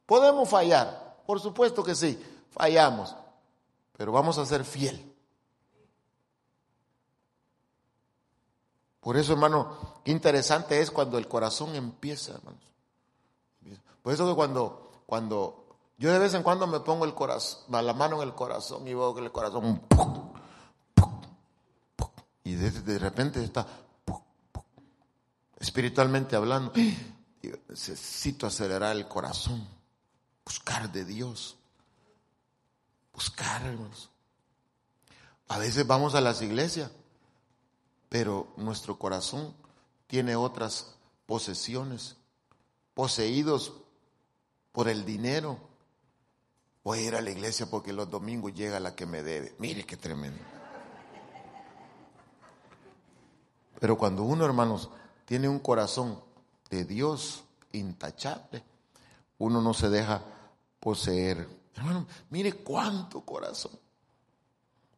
Podemos fallar, por supuesto que sí, fallamos, pero vamos a ser fiel. Por eso, hermano, qué interesante es cuando el corazón empieza, hermanos. Por eso que cuando, cuando yo de vez en cuando me pongo el corazón, la mano en el corazón y veo que el corazón Y de, de repente está espiritualmente hablando. necesito acelerar el corazón, buscar de Dios, buscar, hermanos. A veces vamos a las iglesias, pero nuestro corazón tiene otras posesiones, poseídos por el dinero. Voy a ir a la iglesia porque los domingos llega la que me debe. Mire qué tremendo. Pero cuando uno, hermanos, tiene un corazón de Dios intachable, uno no se deja poseer. Hermano, mire cuánto corazón.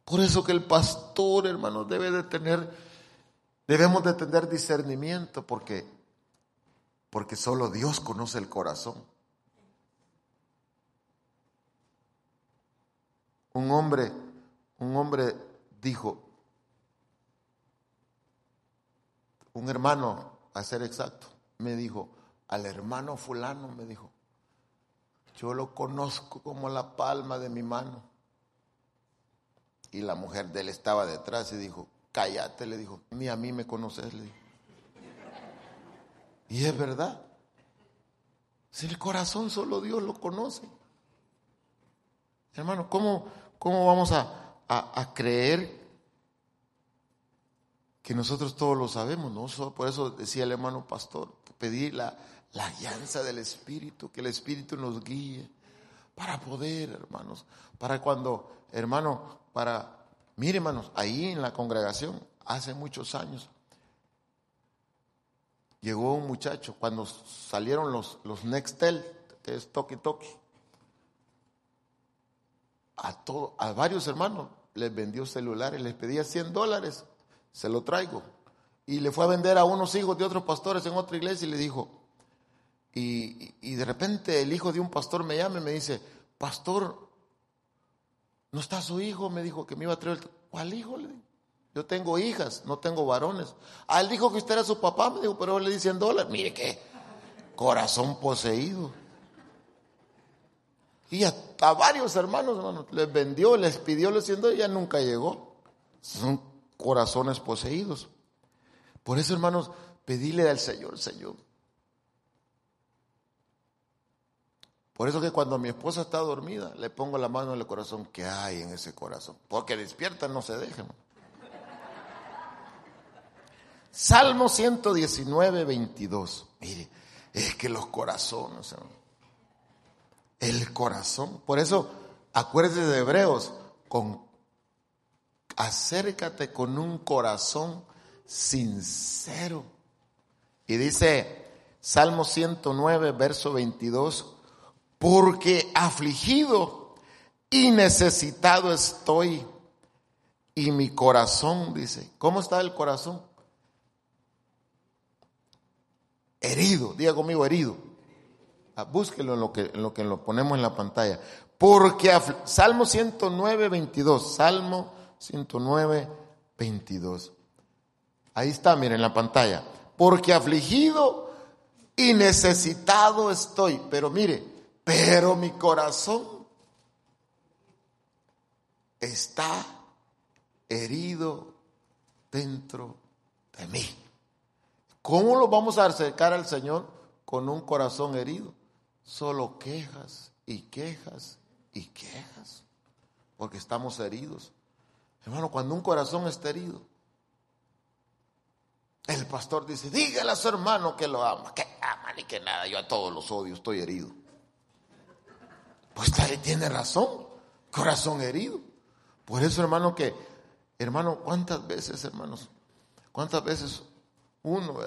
Por eso que el pastor, hermano, debe de tener, debemos de tener discernimiento, porque, porque solo Dios conoce el corazón. Un hombre, un hombre dijo, un hermano, a ser exacto, me dijo, al hermano fulano, me dijo, yo lo conozco como la palma de mi mano. Y la mujer de él estaba detrás y dijo, cállate, le dijo, ni a mí me conoces, le. Y es verdad. Si el corazón solo Dios lo conoce. Hermano, ¿cómo, cómo vamos a, a creer que nosotros todos lo sabemos, ¿no? Por eso decía el hermano pastor, pedir la, la alianza del Espíritu, que el Espíritu nos guíe para poder, hermanos, para cuando, hermano, para, mire, hermanos, ahí en la congregación, hace muchos años, llegó un muchacho, cuando salieron los, los Nextel, que es Toki Toki, a, todo, a varios hermanos les vendió celulares, les pedía 100 dólares se lo traigo. Y le fue a vender a unos hijos de otros pastores en otra iglesia y le dijo, y, de repente el hijo de un pastor me llama y me dice, pastor, ¿no está su hijo? Me dijo que me iba a traer. ¿Cuál hijo? Le Yo tengo hijas, no tengo varones. Ah, él dijo que usted era su papá, me dijo, pero le dicen dólares. Mire qué corazón poseído. Y a, varios hermanos, hermanos, les vendió, les pidió 100 dólares y ya nunca llegó. Son corazones poseídos. Por eso, hermanos, pedile al Señor, Señor. Por eso que cuando mi esposa está dormida, le pongo la mano en el corazón, ¿qué hay en ese corazón? Porque despierta, no se dejen. Salmo 119, 22. Mire, es que los corazones, el corazón. Por eso, acuérdese de Hebreos, con acércate con un corazón sincero. Y dice Salmo 109, verso 22, porque afligido y necesitado estoy. Y mi corazón, dice, ¿cómo está el corazón? Herido, diga conmigo, herido. Ah, búsquelo en lo que, lo que lo ponemos en la pantalla. Porque Salmo 109, 22, Salmo 109, 22. Ahí está, miren en la pantalla. Porque afligido y necesitado estoy. Pero mire, pero mi corazón está herido dentro de mí. ¿Cómo lo vamos a acercar al Señor con un corazón herido? Solo quejas y quejas y quejas, porque estamos heridos. Hermano, cuando un corazón está herido, el pastor dice, dígale a su hermano que lo ama, que ama ni que nada, yo a todos los odio, estoy herido. Pues tiene razón, corazón herido. Por eso, hermano, que, hermano, ¿cuántas veces, hermanos? ¿Cuántas veces uno.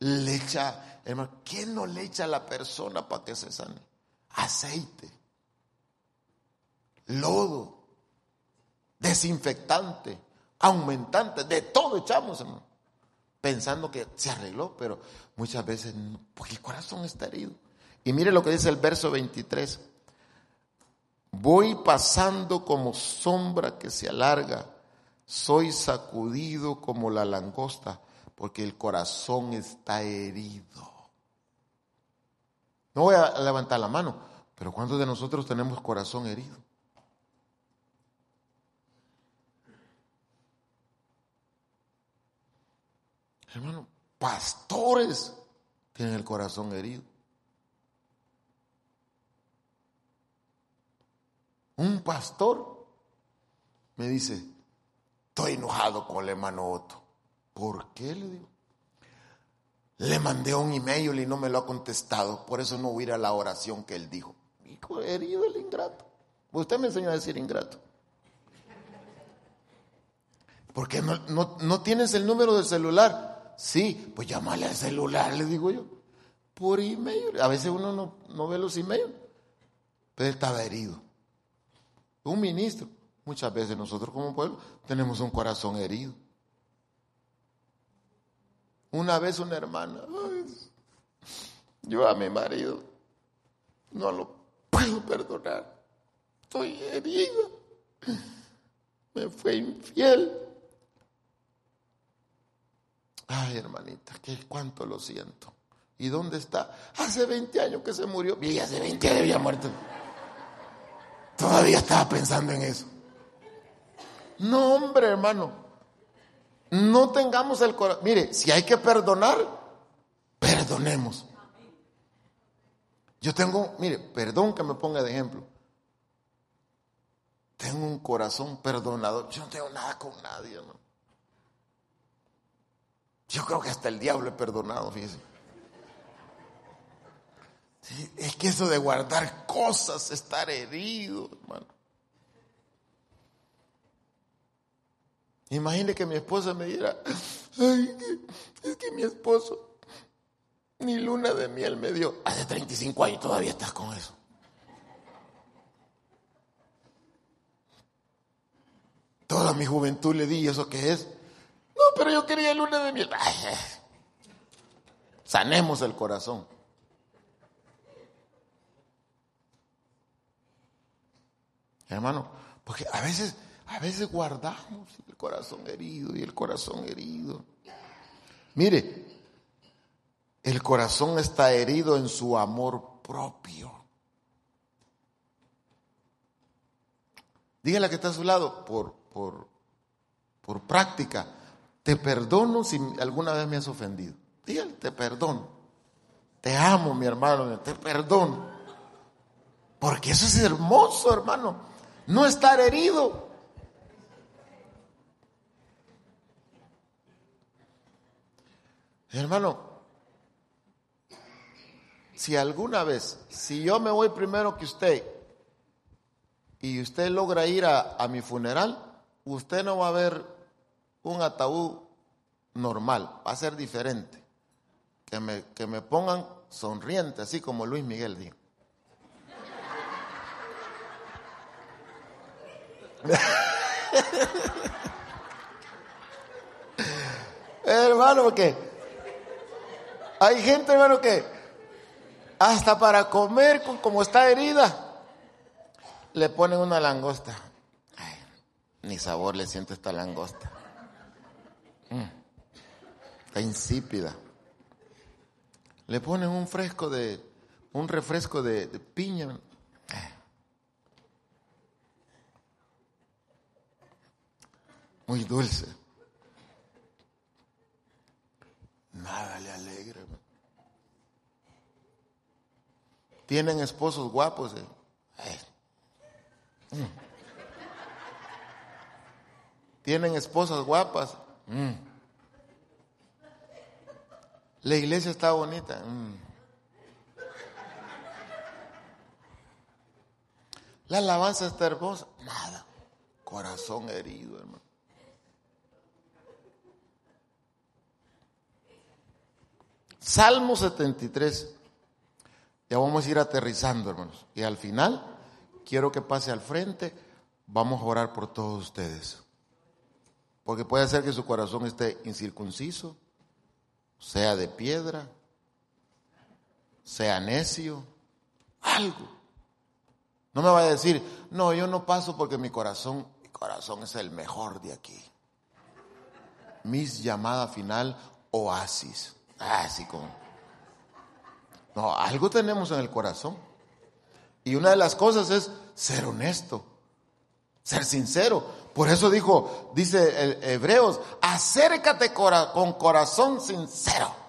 Le echa, hermano, ¿quién no le echa a la persona para que se sane? Aceite, lodo, desinfectante, aumentante, de todo echamos, hermano. Pensando que se arregló, pero muchas veces, porque el corazón está herido. Y mire lo que dice el verso 23. Voy pasando como sombra que se alarga, soy sacudido como la langosta, porque el corazón está herido. No voy a levantar la mano, pero ¿cuántos de nosotros tenemos corazón herido? Hermano, pastores tienen el corazón herido. Un pastor me dice, estoy enojado con el hermano Otto. ¿Por qué? Le digo. Le mandé un email y no me lo ha contestado, por eso no voy a ir a la oración que él dijo. Hijo, herido el ingrato. Usted me enseñó a decir ingrato. ¿Por qué no, no, tienes el número del celular? Sí, pues llámale al celular, le digo yo. Por email. A veces uno no, no ve los emails. Pero estaba herido. Un ministro. Muchas veces nosotros como pueblo tenemos un corazón herido. Una vez una hermana, yo a mi marido no lo puedo perdonar. Estoy herida. Me fue infiel. Ay, hermanita, qué cuánto lo siento. ¿Y dónde está? Hace 20 años que se murió. Y hace 20 años había muerto. Todavía estaba pensando en eso. No, hombre, hermano. No tengamos el corazón. Mire, si hay que perdonar, perdonemos. Yo tengo, mire, perdón que me ponga de ejemplo. Tengo un corazón perdonador. Yo no tengo nada con nadie, ¿no? Yo creo que hasta el diablo he perdonado, fíjese. Es que eso de guardar cosas, estar herido, hermano. Imagine que mi esposa me diera, ay, es que mi esposo ni luna de miel me dio. Hace 35 años todavía estás con eso. Toda mi juventud le di, ¿eso qué es? No, pero yo quería luna de miel. sanemos el corazón. Hermano, porque a veces a veces guardamos el corazón herido y el corazón herido. Mire, el corazón está herido en su amor propio. Dígale que está a su lado por, por, por práctica. Te perdono si alguna vez me has ofendido. Dígale, te perdono. Te amo, mi hermano, te perdono. Porque eso es hermoso, hermano. No estar herido. Hermano, si alguna vez, si yo me voy primero que usted y usted logra ir a, mi funeral, usted no va a ver un ataúd normal, va a ser diferente. Que me, que me pongan sonriente, así como Luis Miguel dijo. Hermano, porque hay gente, hermano, que hasta para comer, como está herida, le ponen una langosta. ni sabor le siento esta langosta. Mm. Está insípida. Le ponen un fresco de, un refresco de, de piña. Muy dulce. Nada le alegra. Tienen esposos guapos. Eh. Mm. Tienen esposas guapas. Mm. La iglesia está bonita. Mm. La alabanza está hermosa. Nada. Corazón herido, hermano. Salmo 73. Ya vamos a ir aterrizando, hermanos. Y al final, quiero que pase al frente. Vamos a orar por todos ustedes. Porque puede ser que su corazón esté incircunciso, sea de piedra, sea necio, algo. No me va a decir, no, yo no paso porque mi corazón, mi corazón es el mejor de aquí. Mis llamada final, oasis. Como. No, algo tenemos en el corazón. Y una de las cosas es ser honesto, ser sincero. Por eso dijo, dice el Hebreos, acércate con corazón sincero.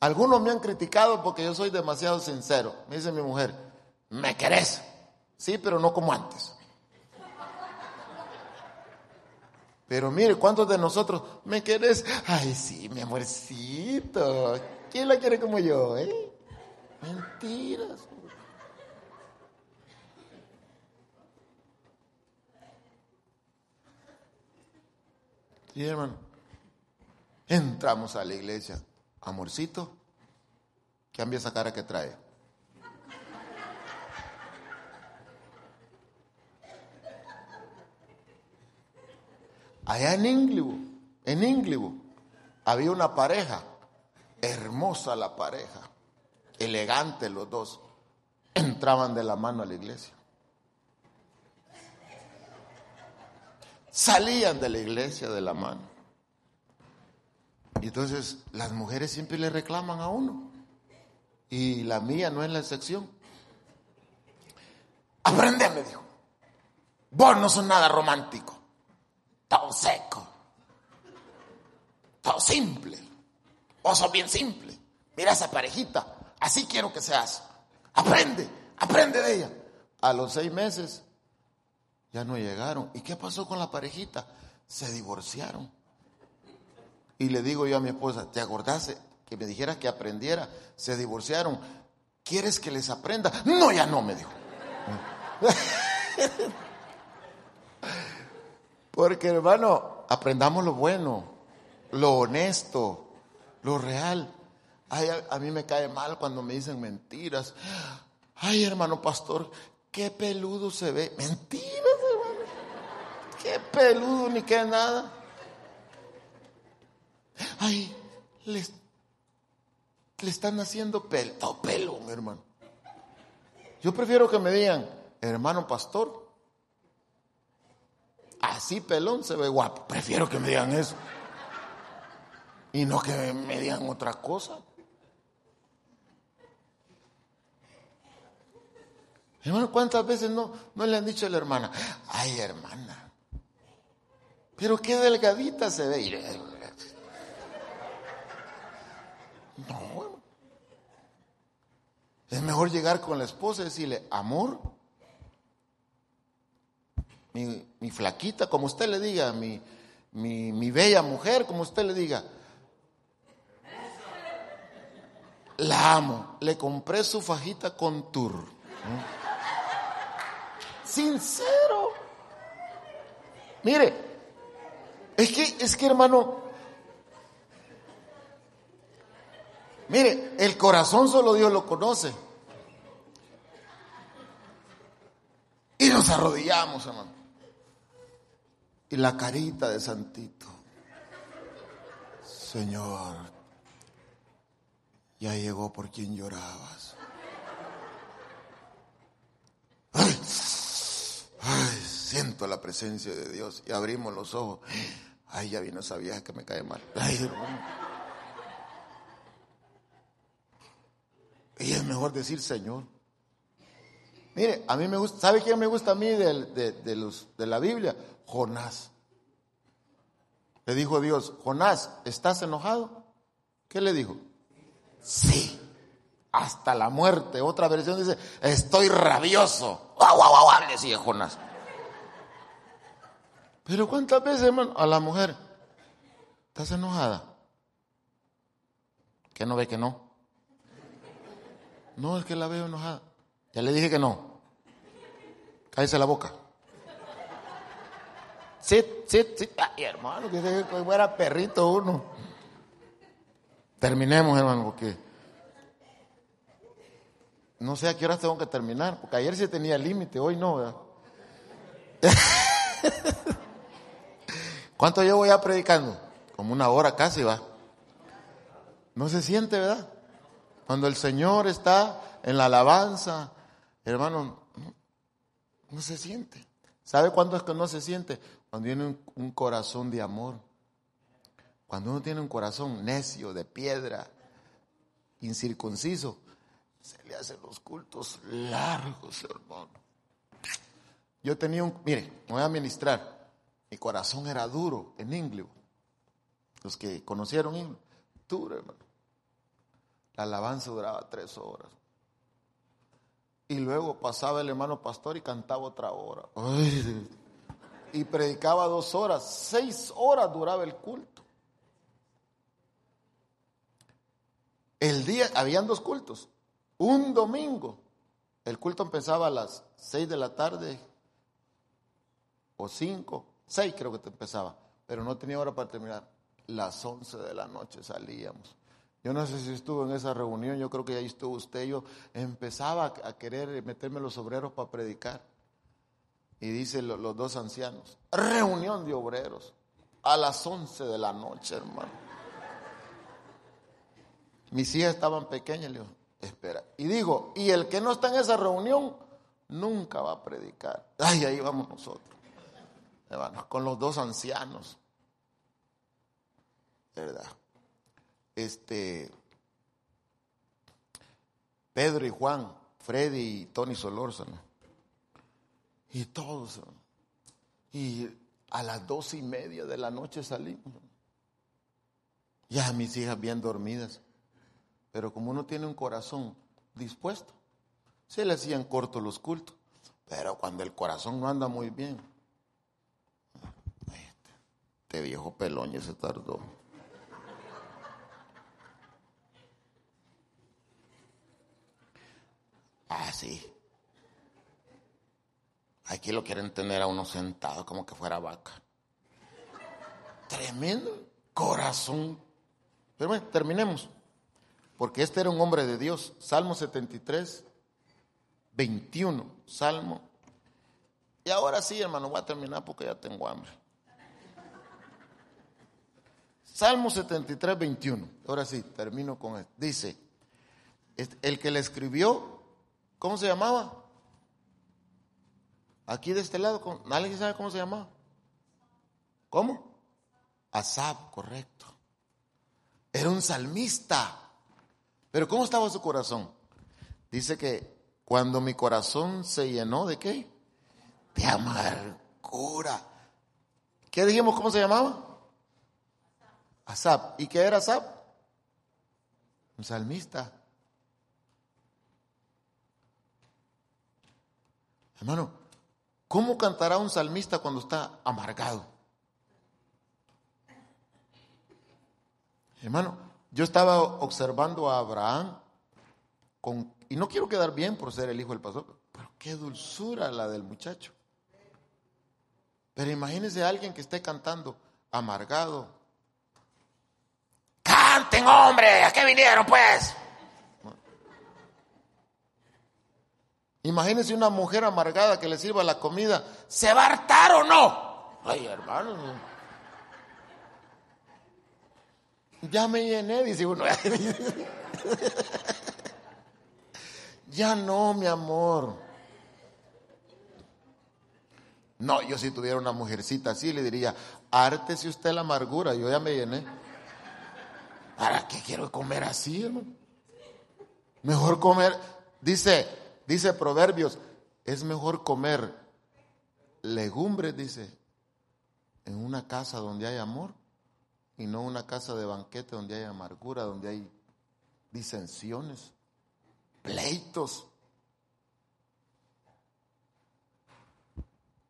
Algunos me han criticado porque yo soy demasiado sincero. Me dice mi mujer, ¿me querés? Sí, pero no como antes. Pero mire, ¿cuántos de nosotros me querés? Ay, sí, mi amorcito. ¿Quién la quiere como yo, eh? Mentiras. Sí, hermano. Entramos a la iglesia. Amorcito, cambia esa cara que trae. Allá en Inglibu, en Inglibu, había una pareja, hermosa la pareja, elegante los dos, entraban de la mano a la iglesia. Salían de la iglesia de la mano. Y entonces las mujeres siempre le reclaman a uno. Y la mía no es la excepción. Aprende, me dijo. Vos no sos nada romántico. Todo seco. Todo simple. Vos sos bien simple. Mira esa parejita. Así quiero que seas. Aprende. Aprende de ella. A los seis meses ya no llegaron. ¿Y qué pasó con la parejita? Se divorciaron. Y le digo yo a mi esposa, ¿te acordás que me dijera que aprendiera? Se divorciaron. ¿Quieres que les aprenda? No, ya no, me dijo. Porque hermano, aprendamos lo bueno, lo honesto, lo real. Ay, a, mí me cae mal cuando me dicen mentiras. Ay, hermano pastor, qué peludo se ve. Mentiras, hermano. Qué peludo ni qué nada. Ay, le, le están haciendo pelo, pelo, hermano. Yo prefiero que me digan, hermano pastor, así pelón se ve guapo. Prefiero que me digan eso. Y no que me digan otra cosa. Hermano, ¿cuántas veces no, no le han dicho a la hermana? Ay, hermana. Pero qué delgadita se ve. No. Es mejor llegar con la esposa y decirle, amor, mi, flaquita, como usted le diga, mi, mi, bella mujer, como usted le diga. La amo. Le compré su fajita con tour. Sincero. Mire, es que, es que hermano, Mire, el corazón solo Dios lo conoce. Y nos arrodillamos, hermano. Y la carita de Santito. Señor, ya llegó por quien llorabas. Ay, siento la presencia de Dios. Y abrimos los ojos. Ay, ya vino esa vieja que me cae mal. Ay, hermano. Y es mejor decir Señor. Mire, a mí me gusta, ¿sabe quién me gusta a mí de, los, de la Biblia? Jonás. Le dijo Dios, Jonás, ¿estás enojado? ¿Qué le dijo? Sí, hasta la muerte. Otra versión dice, estoy rabioso. ¡Guau, guau, guau! Decía Jonás. Pero ¿cuántas veces, hermano, a la mujer, ¿estás enojada? ¿Que no ve que no? No, es que la veo enojada. Ya le dije que no. Cállese la boca. Sí, sí, sí. Ay, hermano, que fuera perrito uno. Terminemos, hermano, porque no sé a qué horas tengo que terminar, porque ayer sí tenía límite, hoy no, ¿verdad? ¿Cuánto yo voy a predicando? Como una hora casi va. No se siente, ¿verdad? Cuando el Señor está en la alabanza, hermano, no, se siente. ¿Sabe cuándo es que no se siente? Cuando tiene un, corazón de amor. Cuando uno tiene un corazón necio, de piedra, incircunciso, se le hacen los cultos largos, hermano. Yo tenía un, mire, me voy a ministrar. Mi corazón era duro en inglés. Los que conocieron inglés, duro, hermano. La alabanza duraba tres horas. Y luego pasaba el hermano pastor y cantaba otra hora. Y predicaba dos horas. Seis horas duraba el culto. El día, habían dos cultos. Un domingo. El culto empezaba a las seis de la tarde o cinco, seis creo que te empezaba, pero no tenía hora para terminar. Las once de la noche salíamos. Yo no sé si estuvo en esa reunión, yo creo que ahí estuvo usted. Yo empezaba a querer meterme los obreros para predicar. Y dice los dos ancianos, reunión de obreros a las once de la noche, hermano. Mis hijas estaban pequeñas, le digo, espera. Y digo, y el que no está en esa reunión nunca va a predicar. Ay, ahí vamos nosotros con los dos ancianos. ¿Verdad? Este, Pedro y Juan, Freddy y Tony Solórzano. Y todos. Y a las dos y media de la noche salimos. Ya mis hijas bien dormidas. Pero como uno tiene un corazón dispuesto, se le hacían cortos los cultos. Pero cuando el corazón no anda muy bien, este viejo pelón ya se tardó. Ah, sí. Aquí lo quieren tener a uno sentado como que fuera vaca. Tremendo corazón. Pero bueno, terminemos. Porque este era un hombre de Dios. Salmo 73, 21. Salmo. Y ahora sí, hermano, voy a terminar porque ya tengo hambre. Salmo 73, 21. Ahora sí, termino con esto. Dice, el que le escribió, ¿cómo se llamaba? Aquí de este lado, ¿alguien sabe cómo se llamaba? ¿Cómo? Asab, correcto. Era un salmista. Pero ¿cómo estaba su corazón? Dice que cuando mi corazón se llenó de qué? De amargura. ¿Qué dijimos? ¿Cómo se llamaba? Asap. ¿Y qué era Asap? Un salmista. Hermano, ¿cómo cantará un salmista cuando está amargado? Hermano, yo estaba observando a Abraham con, y no quiero quedar bien por ser el hijo del pastor, pero qué dulzura la del muchacho. Pero imagínese a alguien que esté cantando amargado, Canten, hombre, ¿a qué vinieron pues? Imagínense una mujer amargada que le sirva la comida. ¿Se va a hartar o no? Ay, hermano. Ya me llené, dice uno. ya no, mi amor. No, yo si tuviera una mujercita así le diría, ártese usted la amargura, yo ya me llené. ¿Para qué quiero comer así, hermano? Mejor comer, dice, dice Proverbios, es mejor comer legumbres, dice, en una casa donde hay amor y no una casa de banquete donde hay amargura, donde hay disensiones, pleitos.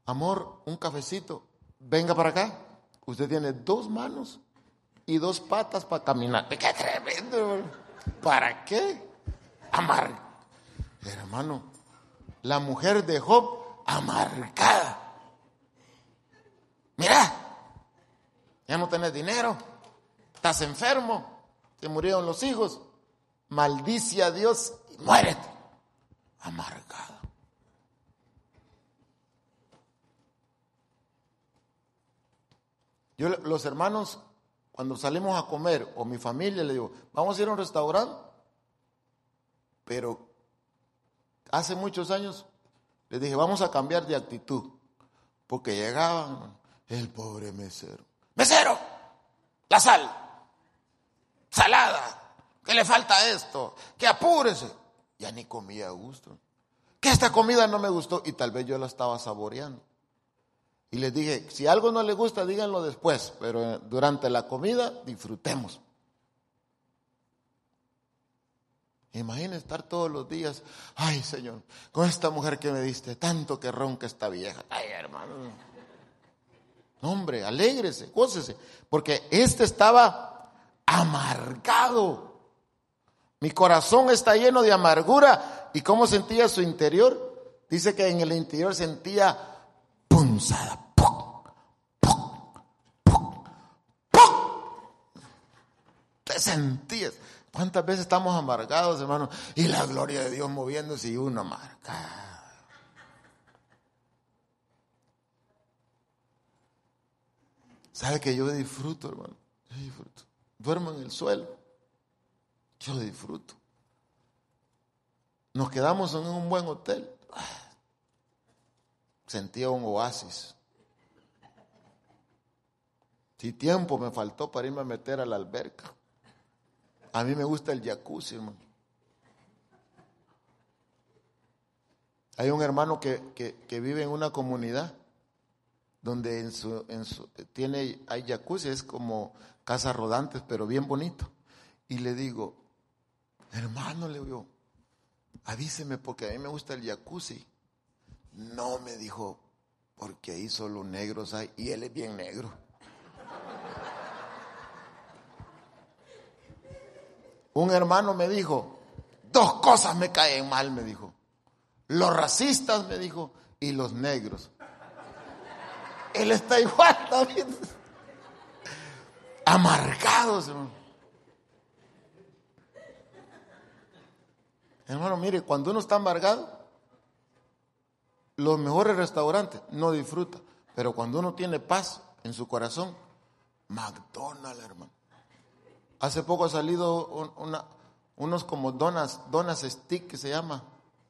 Amor, un cafecito, venga para acá. Usted tiene dos manos y dos patas para caminar. ¡Qué tremendo! ¿Para qué? Amar. Hermano, la mujer de Job amargada. Mira, ya no tenés dinero, estás enfermo, te murieron los hijos, maldice a Dios y muérete. Amargada. Yo, los hermanos cuando salimos a comer, o mi familia le digo, vamos a ir a un restaurante, pero hace muchos años le dije, vamos a cambiar de actitud, porque llegaban el pobre mesero. Mesero, la sal, salada, que le falta esto, que apúrese. Ya ni comía a gusto. que esta comida no me gustó y tal vez yo la estaba saboreando. Y les dije, si algo no les gusta, díganlo después, pero durante la comida disfrutemos. Imagina estar todos los días, ay Señor, con esta mujer que me diste, tanto que ronca esta vieja. Ay, hermano. Hombre, alégrese, gócese, porque este estaba amargado. Mi corazón está lleno de amargura. ¿Y cómo sentía su interior? Dice que en el interior sentía punzada. Te sentías. ¿Cuántas veces estamos amargados, hermano? Y la gloria de Dios moviéndose y uno amargado. ¿Sabe que yo disfruto, hermano? Yo disfruto. Duermo en el suelo. Yo disfruto. Nos quedamos en un buen hotel. Sentía un oasis. Si tiempo me faltó para irme a meter a la alberca. A mí me gusta el jacuzzi, hermano. Hay un hermano que, que, vive en una comunidad donde en su, en su, tiene, hay jacuzzi, es como casas rodantes, pero bien bonito. Y le digo, hermano, le digo, avíseme porque a mí me gusta el jacuzzi. No, me dijo, porque ahí solo negros hay y él es bien negro. Un hermano me dijo, dos cosas me caen mal, me dijo. Los racistas, me dijo, y los negros. Él está igual también. Amargados, hermano. Hermano, mire, cuando uno está amargado, los mejores restaurantes no disfruta. Pero cuando uno tiene paz en su corazón, McDonald's, hermano. Hace poco ha salido unos como donas, donas stick que se llama,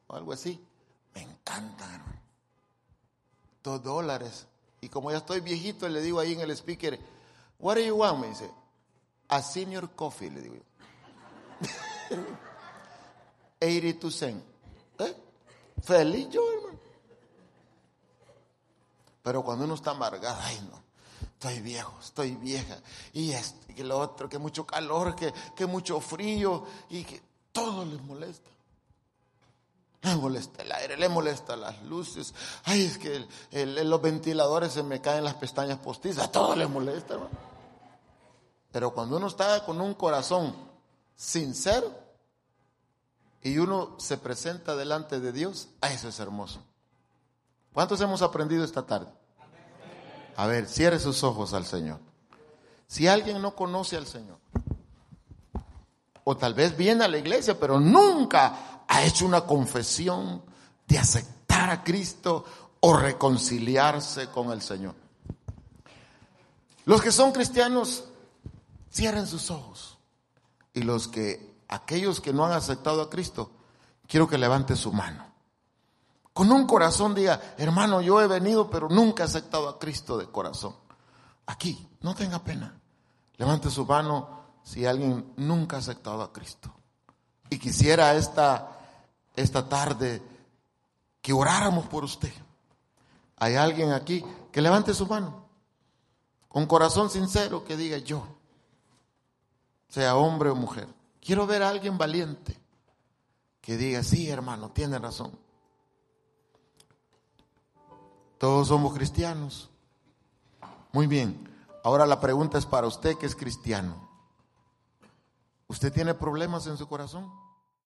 o algo así. Me encantan. Dos dólares. Y como ya estoy viejito, le digo ahí en el speaker, what do you want? Me dice, a senior coffee, le digo yo. 82 cents. ¿Eh? Feliz yo, hermano. Pero cuando uno está amargado, ay no, estoy viejo, estoy vieja, y esto, y lo otro, que mucho calor, que, que mucho frío, y que todo les molesta. Le molesta el aire, le molesta las luces. Ay, es que los ventiladores se me caen las pestañas postizas, todo le molesta, hermano. Pero cuando uno está con un corazón sincero y uno se presenta delante de Dios, eso es hermoso. ¿Cuántos hemos aprendido esta tarde? A ver, cierre sus ojos al Señor. Si alguien no conoce al Señor, o tal vez viene a la iglesia, pero nunca ha hecho una confesión de aceptar a Cristo o reconciliarse con el Señor. Los que son cristianos, cierren sus ojos. Y los que, aquellos que no han aceptado a Cristo, quiero que levante su mano. Con un corazón diga, hermano, yo he venido, pero nunca he aceptado a Cristo de corazón. Aquí, no tenga pena. Levante su mano si alguien nunca ha aceptado a Cristo. Y quisiera esta, esta tarde que oráramos por usted. Hay alguien aquí que levante su mano. Con corazón sincero que diga yo. Sea hombre o mujer. Quiero ver a alguien valiente que diga, sí, hermano, tiene razón. Todos somos cristianos. Muy bien. Ahora la pregunta es para usted que es cristiano. ¿Usted tiene problemas en su corazón?